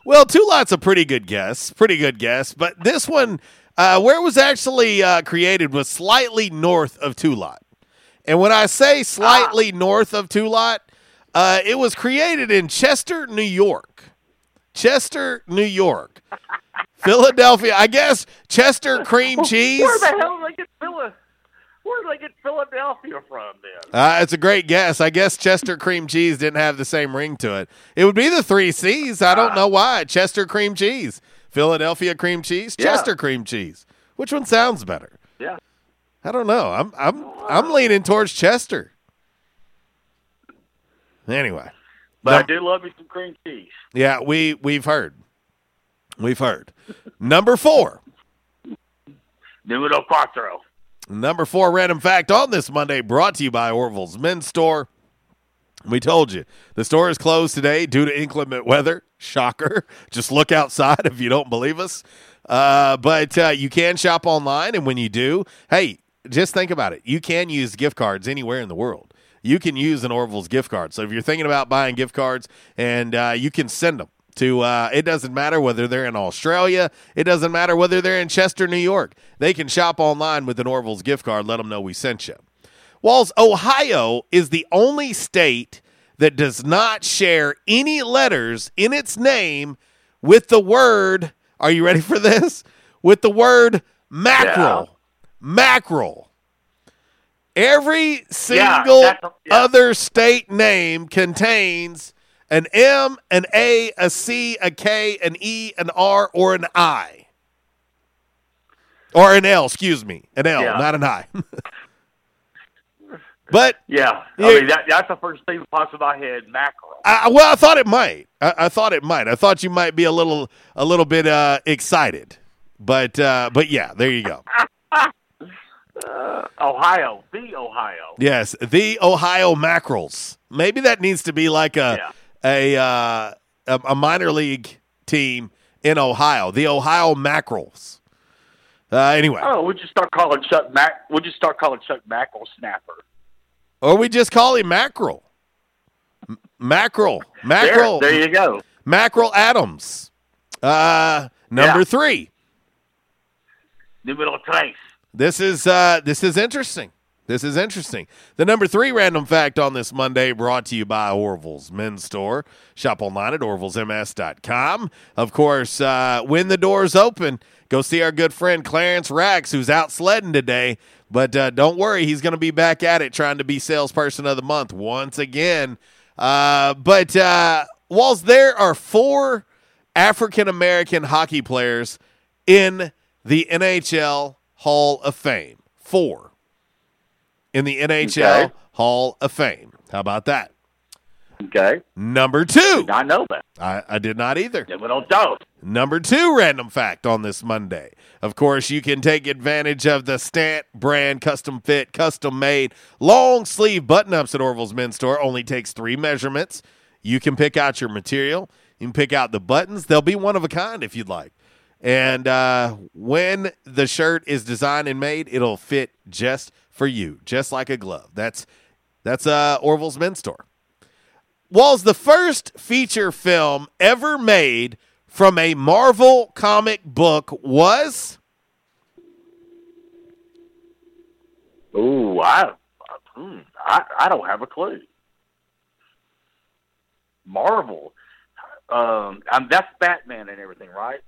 Well, two lots a pretty good guess, pretty good guess. But this one, uh, where it was actually uh, created, was slightly north of two lot. And when I say slightly north of two lot, uh, it was created in Chester, New York. Chester, New York. *laughs* Philadelphia. I guess Chester cream cheese. Where the hell did they get Phila? Where did they get Philadelphia from then? Uh, it's a great guess. I guess Chester cream cheese didn't have the same ring to it. It would be the three C's. I don't know why. Chester cream cheese, Philadelphia cream cheese, Yeah. Chester cream cheese. Which one sounds better? Yeah. I don't know. I'm I'm I'm leaning towards Chester. Anyway, But I do love me some cream cheese. yeah, we we've heard, we've heard. Number four. Numero cuatro. Number four random fact on this Monday brought to you by Orville's Men's Store. We told you the store is closed today due to inclement weather. Shocker. *laughs* Just look outside *laughs* if you don't believe us. Uh, but uh, you can shop online, and when you do, hey, just think about it. You can use gift cards anywhere in the world. You can use an Orville's gift card. So if you're thinking about buying gift cards, and uh, you can send them to uh, it doesn't matter whether they're in Australia, it doesn't matter whether they're in Chester, New York. They can shop online with an Orville's gift card. Let them know we sent you. Walls, Ohio is the only state that does not share any letters in its name with the word. Are you ready for this? With the word mackerel. Mackerel. Every single a- yeah. other state name contains an M, an A, a C, a K, an E, an R, or an I. Or an L, excuse me. An L, Yeah. not an I. *laughs* but Yeah. Yeah. I mean, that, that's the first thing that pops in my head, mackerel. I, well, I thought it might. I, I thought it might. I thought you might be a little, a little bit uh, excited. But, uh, but yeah, there you go. Uh, *laughs* Ohio, the Ohio. Yes, the Ohio Mackerels. Maybe that needs to be like a a, uh, a minor league team in Ohio. The Ohio Mackerels. Uh, anyway, Oh, we'll just start calling Chuck Mac. We'll just start calling Chuck Mackerel Snapper. or we just call him Mackerel. M- Mackerel, Mackerel. There, there you go. Mackerel Adams. Uh, number Yeah. three. Numero tres. This is uh, this is interesting. This is interesting. The number three random fact on this Monday brought to you by Orville's Men's Store. Shop online at orvillesms.com. Of course, uh, when the doors open, go see our good friend Clarence Rax, who's out sledding today. But uh, don't worry, he's going to be back at it trying to be salesperson of the month once again. Uh, but uh, Walls, there are four African American hockey players in the NHL Hall of Fame. Four in the NHL Okay. Hall of Fame. How about that? Okay. Number two. I know that. I, I did not either. Numero dos. Number two random fact on this Monday. Of course, you can take advantage of the Stantt brand custom fit, custom made, long sleeve button ups at Orville's Men's Store. Only takes three measurements. You can pick out your material. You can pick out the buttons. They'll be one of a kind if you'd like. And uh, when the shirt is designed and made, it'll fit just for you, just like a glove. That's that's uh, Orville's Men's Store. Was the first feature film ever made from a Marvel comic book was? Ooh, I, hmm, I, I don't have a clue. Marvel, um, um, that's Batman and everything, right?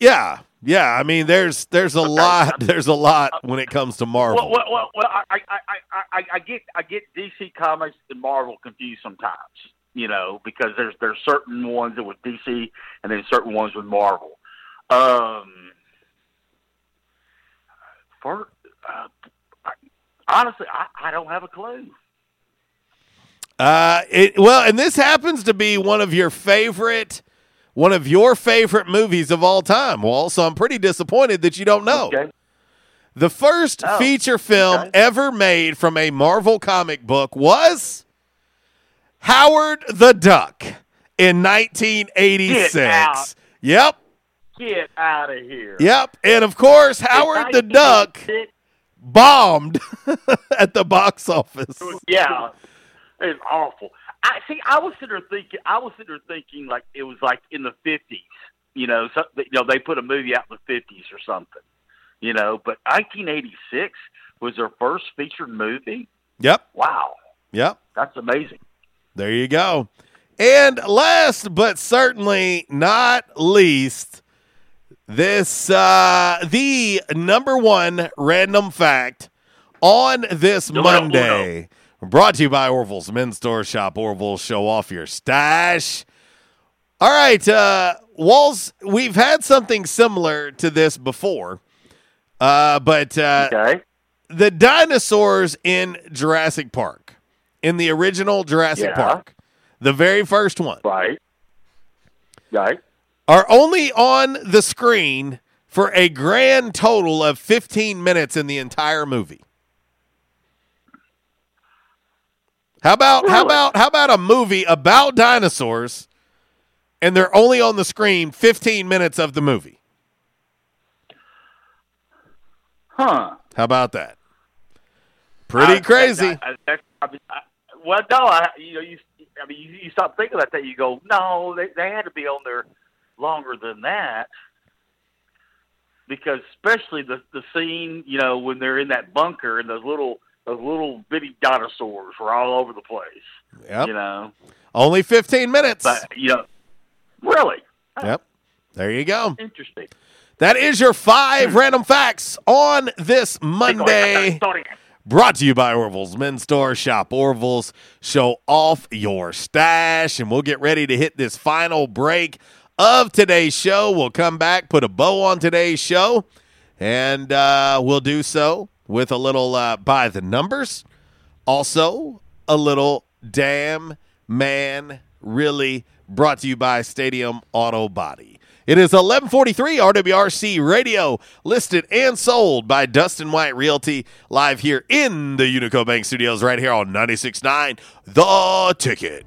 Yeah, yeah. I mean, there's there's a lot *laughs* there's a lot when it comes to Marvel. Well, well, well, I, I, I, I, I get I get DC Comics and Marvel confused sometimes, you know, because there's there's certain ones that with DC and then certain ones with Marvel. Um, for uh, honestly, I, I don't have a clue. Uh, it well, and this happens to be one of your favorite, one of your favorite movies of all time. Well, so I'm pretty disappointed that you don't know. Okay. The first Oh, feature film okay. ever made from a Marvel comic book was Howard the Duck in 1986. Get out. Yep, Get out of here. yep, and of course Howard the Duck bombed *laughs* at the box office. Yeah, it's awful. I see. I was sitting there thinking. I was sitting there thinking like it was like in the fifties. You know, so, you know, they put a movie out in the fifties or something. You know, but 1986 was their first featured movie. Yep, Wow, yep. that's amazing. There you go. And last but certainly not least, this uh the number one random fact on this Numero Monday. Brought to you by Orville's Men's Store Shop. Orville, show off your stash. All right, uh Walls, we've had something similar to this before. Uh but uh Okay. the dinosaurs in Jurassic Park, in the original Jurassic Yeah. Park, the very first one, Right. Right. are only on the screen for a grand total of 15 minutes in the entire movie. How about how about how about a movie about dinosaurs and they're only on the screen 15 minutes of the movie? Huh. How about that? Pretty I- crazy. I- I- that's- I mean, I- well, no, I, you know, you, I mean, you, you stop thinking about that. You go, no, they they had to be on there longer than that, because especially the the scene, you know, when they're in that bunker and those little those little bitty dinosaurs were all over the place. Yep. You know, Only 15 minutes. but you know, really Yep. There you go. interesting. That is your five random facts on this Monday. Brought to you by Orville's Men's Store. Shop Orville's. Show off your stash. And we'll get ready to hit this final break of today's show. We'll come back, put a bow on today's show, and uh, we'll do so with a little uh, by the numbers. Also, a little damn man really brought to you by Stadium Auto Body. It is 1143 RWRC Radio, listed and sold by Dustin White Realty, live here in the Unico Bank Studios, right here on 96.9 The Ticket.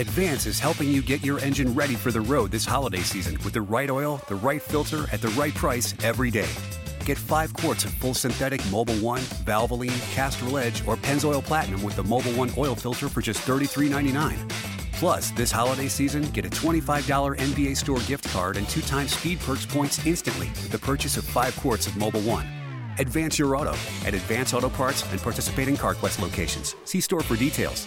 Advance is helping you get your engine ready for the road this holiday season with the right oil, the right filter, at the right price every day. Get five quarts of full synthetic Mobil 1, Valvoline, Castrol Edge, or Pennzoil Platinum with the Mobil 1 oil filter for just $33.99. Plus, this holiday season, get a $25 NBA store gift card and two times Speed Perks points instantly with the purchase of five quarts of Mobil 1. Advance your auto at Advance Auto Parts and participating CarQuest locations. See store for details.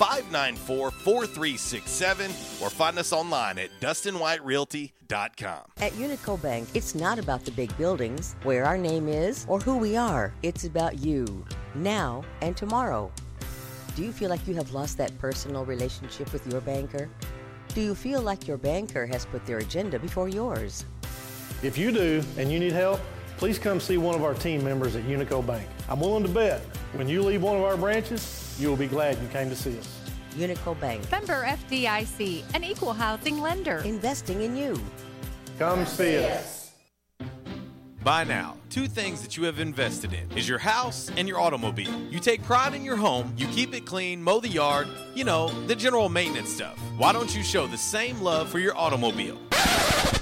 594 4367, or find us online at DustinWhiteRealty.com. At Unico Bank, it's not about the big buildings, where our name is, or who we are. It's about you, now and tomorrow. Do you feel like you have lost that personal relationship with your banker? Do you feel like your banker has put their agenda before yours? If you do and you need help, please come see one of our team members at Unico Bank. I'm willing to bet when you leave one of our branches, you will be glad you came to see us. Unico Bank. Member FDIC, an equal housing lender. Investing in you. Come see us. By now, two things that you have invested in is your house and your automobile. You take pride in your home, you keep it clean, mow the yard, you know, the general maintenance stuff. Why don't you show the same love for your automobile?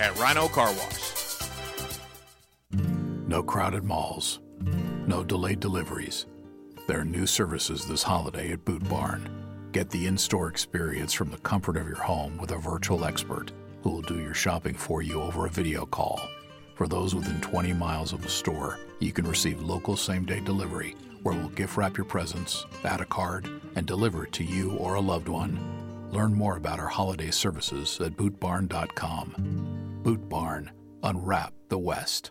at Rhino Car Wash. No crowded malls. No delayed deliveries. There are new services this holiday at Boot Barn. Get the in store experience from the comfort of your home with a virtual expert who will do your shopping for you over a video call. For those within 20 miles of the store, you can receive local same day delivery where we'll gift wrap your presents, add a card, and deliver it to you or a loved one. Learn more about our holiday services at bootbarn.com. Boot Barn, unwrap the West.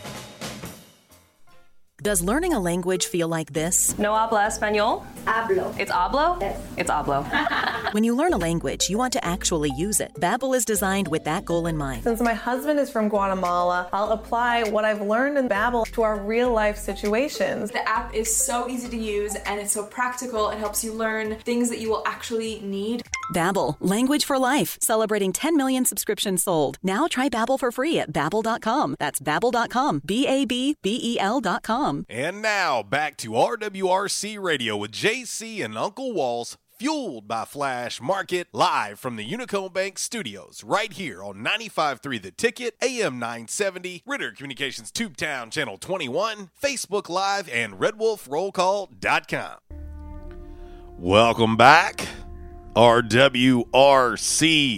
Does learning a language feel like this? No habla español? Hablo. It's hablo? Yes. It's hablo. *laughs* When you learn a language, you want to actually use it. Babbel is designed with that goal in mind. Since my husband is from Guatemala, I'll apply what I've learned in Babbel to our real life situations. The app is so easy to use and it's so practical. It helps you learn things that you will actually need. Babbel, language for life, celebrating 10 million subscriptions sold. Now try Babbel for free at babbel.com. That's babbel.com. B A B B E L.com. And now back to RWRC Radio with JC and Uncle Walls, fueled by Flash Market, live from the Unico Bank studios, right here on 95.3 The Ticket, AM 970, Ritter Communications Tubetown Channel 21, Facebook Live, and RedWolfRollCall.com. Welcome back. RWRC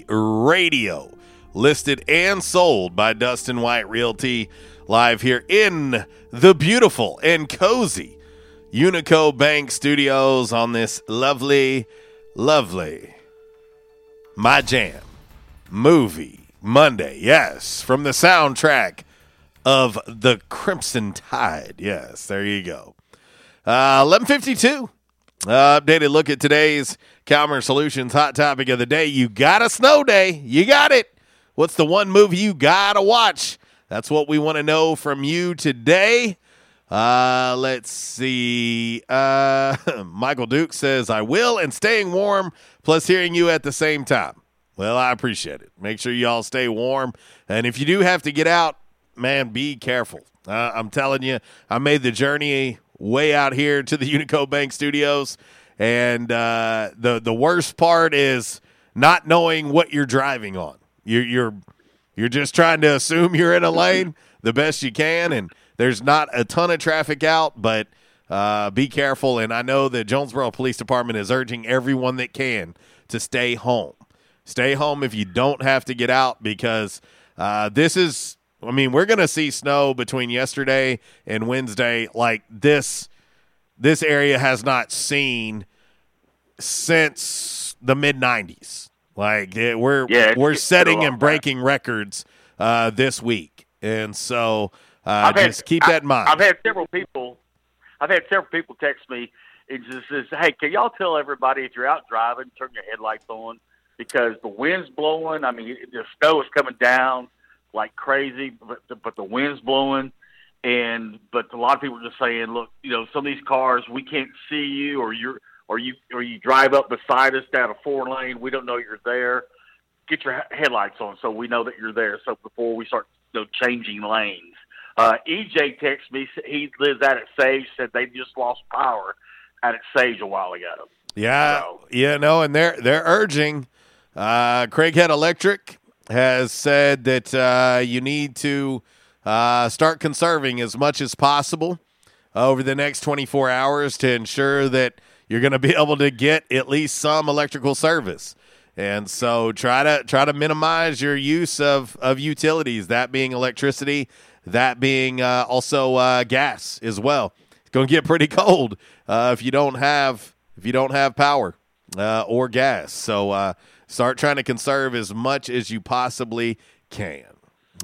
Radio, listed and sold by Dustin White Realty, live here in the beautiful and cozy Unico Bank Studios on this lovely, lovely My Jam movie Monday. Yes, from the soundtrack of The Crimson Tide. Yes, there you go. Uh, 1152. Uh, updated look at today's Calmer Solutions hot topic of the day. You got a snow day. You got it. What's the one movie you got to watch? That's what we want to know from you today. Uh, let's see. Uh, *laughs* Michael Duke says, I will, and staying warm, plus hearing you at the same time. Well, I appreciate it. Make sure y'all stay warm. And if you do have to get out, man, be careful. Uh, I'm telling you, I made the journey way out here to the *laughs* Unico Bank Studios, and uh, the the worst part is not knowing what you're driving on. You're you're you're just trying to assume you're in a lane the best you can, and there's not a ton of traffic out, but uh, be careful. And I know the Jonesboro Police Department is urging everyone that can to stay home. Stay home if you don't have to get out because uh, this is. I mean, we're going to see snow between yesterday and Wednesday like this. This area has not seen since the mid '90s. Like it, we're Yeah, we're setting and breaking records uh, this week, and so uh, I've had- just keep that in mind. I've had several people. I've had several people text me and just says, "Hey, can y'all tell everybody if you're out driving, turn your headlights on because the wind's blowing. I mean, the snow is coming down like crazy, but the, but the wind's blowing." And but a lot of people are just saying, "Look, you know, some of these cars we can't see you, or you're, or you, or you drive up beside us down a four lane. We don't know you're there. Get your headlights on so we know that you're there. So before we start, you know, changing lanes." Uh, EJ texted me. He lives out at Sage. Said they just lost power out at Sage a while ago. Yeah, yeah, no, and they're they're urging. Uh, Craighead Electric has said that uh, you need to uh, start conserving as much as possible over the next 24 hours to ensure that you're going to be *laughs* able to get at least some electrical service. And so try to try to minimize your use of of utilities, that being electricity, that being uh, also uh, gas as well. It's going to get pretty *laughs* cold uh, if you don't have if you don't have power uh, or gas. So uh, start trying to conserve as much as you possibly can.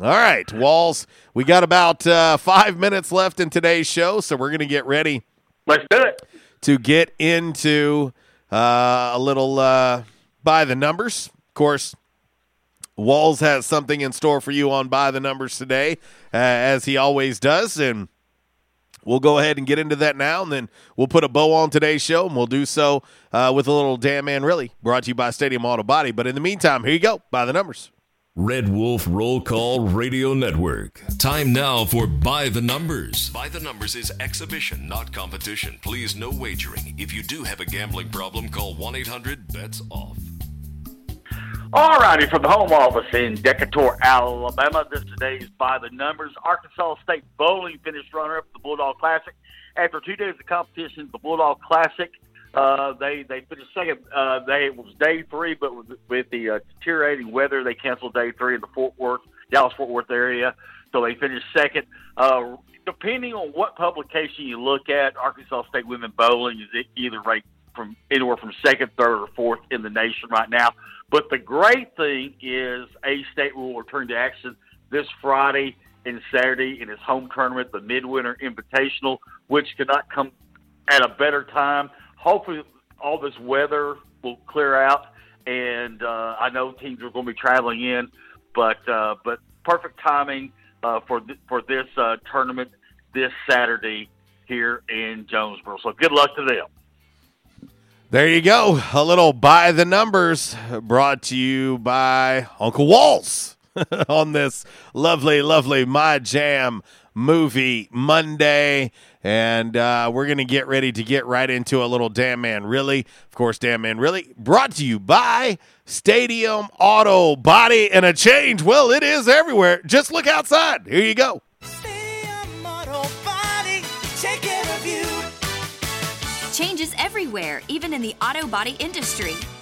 All right, Walls, we got about uh, five minutes left in today's show, so we're going to get ready. Let's do it. To get into uh, a little uh, by the numbers. Of course, Walls has something in store for you on By the Numbers today, uh, as he always does. And we'll go ahead and get into that now, and then we'll put a bow on today's show, and we'll do so uh, with a little Damn Man Really brought to you by Stadium Auto Body. But in the meantime, here you go. By the Numbers. Red Wolf Roll Call Radio Network. Time now for By the Numbers. By the Numbers is exhibition, not competition. Please, no wagering. If you do have a gambling problem, call 1 800 BETS OFF. All righty, from the home office in Decatur, Alabama, this today's By the Numbers. Arkansas State Bowling finished runner-up at the Bulldog Classic. After two days of competition, the Bulldog Classic, uh, they they finished second. Uh, they it was day three, but with, with the uh, deteriorating weather, they canceled day three in the Fort Worth, Dallas Fort Worth area. So they finished second. Uh, depending on what publication you look at, Arkansas State women bowling is either ranked from anywhere from second, third, or fourth in the nation right now. But the great thing is A State will return to action this Friday and Saturday in its home tournament, the Midwinter Invitational, which could not come at a better time. Hopefully, all this weather will clear out, and uh, I know teams are going to be traveling in, but uh, but perfect timing uh, for th- for this uh, tournament this Saturday here in Jonesboro. So good luck to them. There you go. A little by the numbers brought to you by Uncle Walls *laughs* on this lovely, lovely My Jam movie Monday. And uh, we're going to get ready to get right into a little Damn Man Really. Of course, Damn Man Really brought to you by Stadium Auto Body and a change. Well, it is everywhere. Just look outside. Here you go. Stadium Auto Body Chicken. Changes everywhere, even in the auto body industry.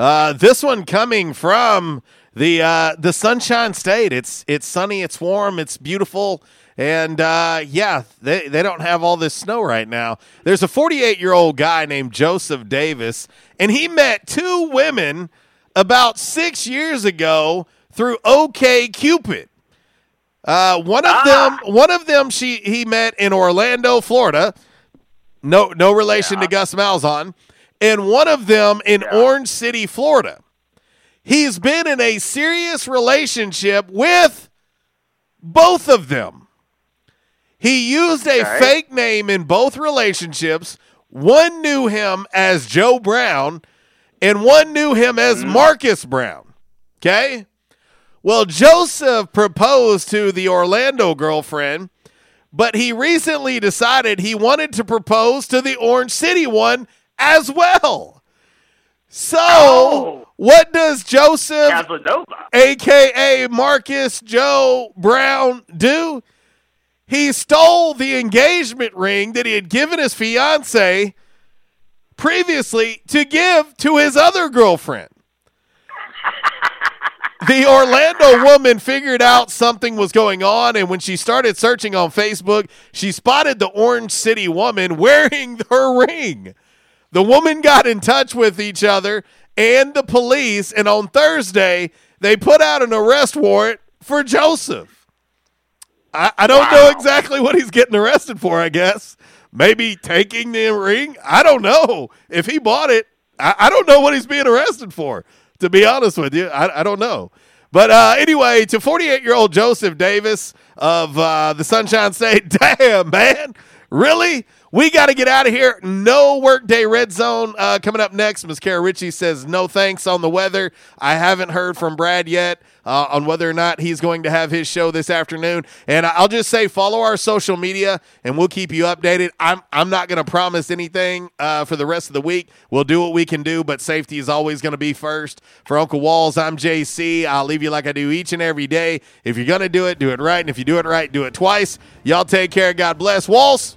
Uh, this one coming from the uh, the Sunshine State. It's it's sunny, it's warm, it's beautiful, and uh, yeah, they they don't have all this snow right now. There's a 48 year old guy named Joseph Davis, and he met two women about six years ago through OkCupid. Uh, one of them, one of them, she he met in Orlando, Florida. No, no relation to Gus Malzahn, and one of them in Orange City, Florida. He's been in a serious relationship with both of them. He used a Okay. fake name in both relationships. One knew him as Joe Brown, and one knew him as mm-hmm. Marcus Brown. Okay? Well, Joseph proposed to the Orlando girlfriend, but he recently decided he wanted to propose to the Orange City one as well. So, oh. what does Joseph, Casanova. aka Marcus Joe Brown, do? He stole the engagement ring that he had given his fiance previously to give to his other girlfriend. *laughs* the Orlando woman figured out something was going on, and when she started searching on Facebook, she spotted the Orange City woman wearing *laughs* her ring. The woman got in touch with each other and the police, and on Thursday, they put out an arrest warrant for Joseph. I, I don't know exactly what he's getting arrested for, I guess. Maybe taking the ring? I don't know. If he bought it, I, I don't know what he's being arrested for, to be honest with you. I, I don't know. But uh, anyway, to 48 year old Joseph Davis of uh, the Sunshine State, *laughs* damn, man. Really? We got to get out of here. No workday red zone uh, coming up next. Ms. Kara Ritchie says no thanks on the weather. I haven't heard from Brad yet uh, on whether or not he's going to have his show this afternoon. And I'll just say follow our social media and we'll keep you updated. I'm I'm not going to promise anything uh, for the rest of the week. We'll do what we can do, but safety is always going to be first. For Uncle Walls, I'm JC. I'll leave you like I do each and every day. If you're going to do it, do it right. And if you do it right, do it twice. Y'all take care. God bless. Walls.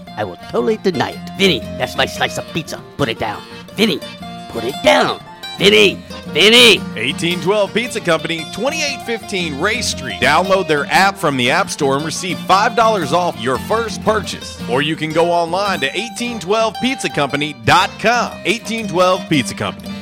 I will totally deny it. Vinny, that's my slice of pizza. Put it down. Vinny, put it down. Vinny, Vinny. 1812 Pizza Company, 2815 Ray Street. Download their app from the App Store and receive $5 off your first purchase. Or you can go online to 1812pizzacompany.com. 1812 Pizza Company.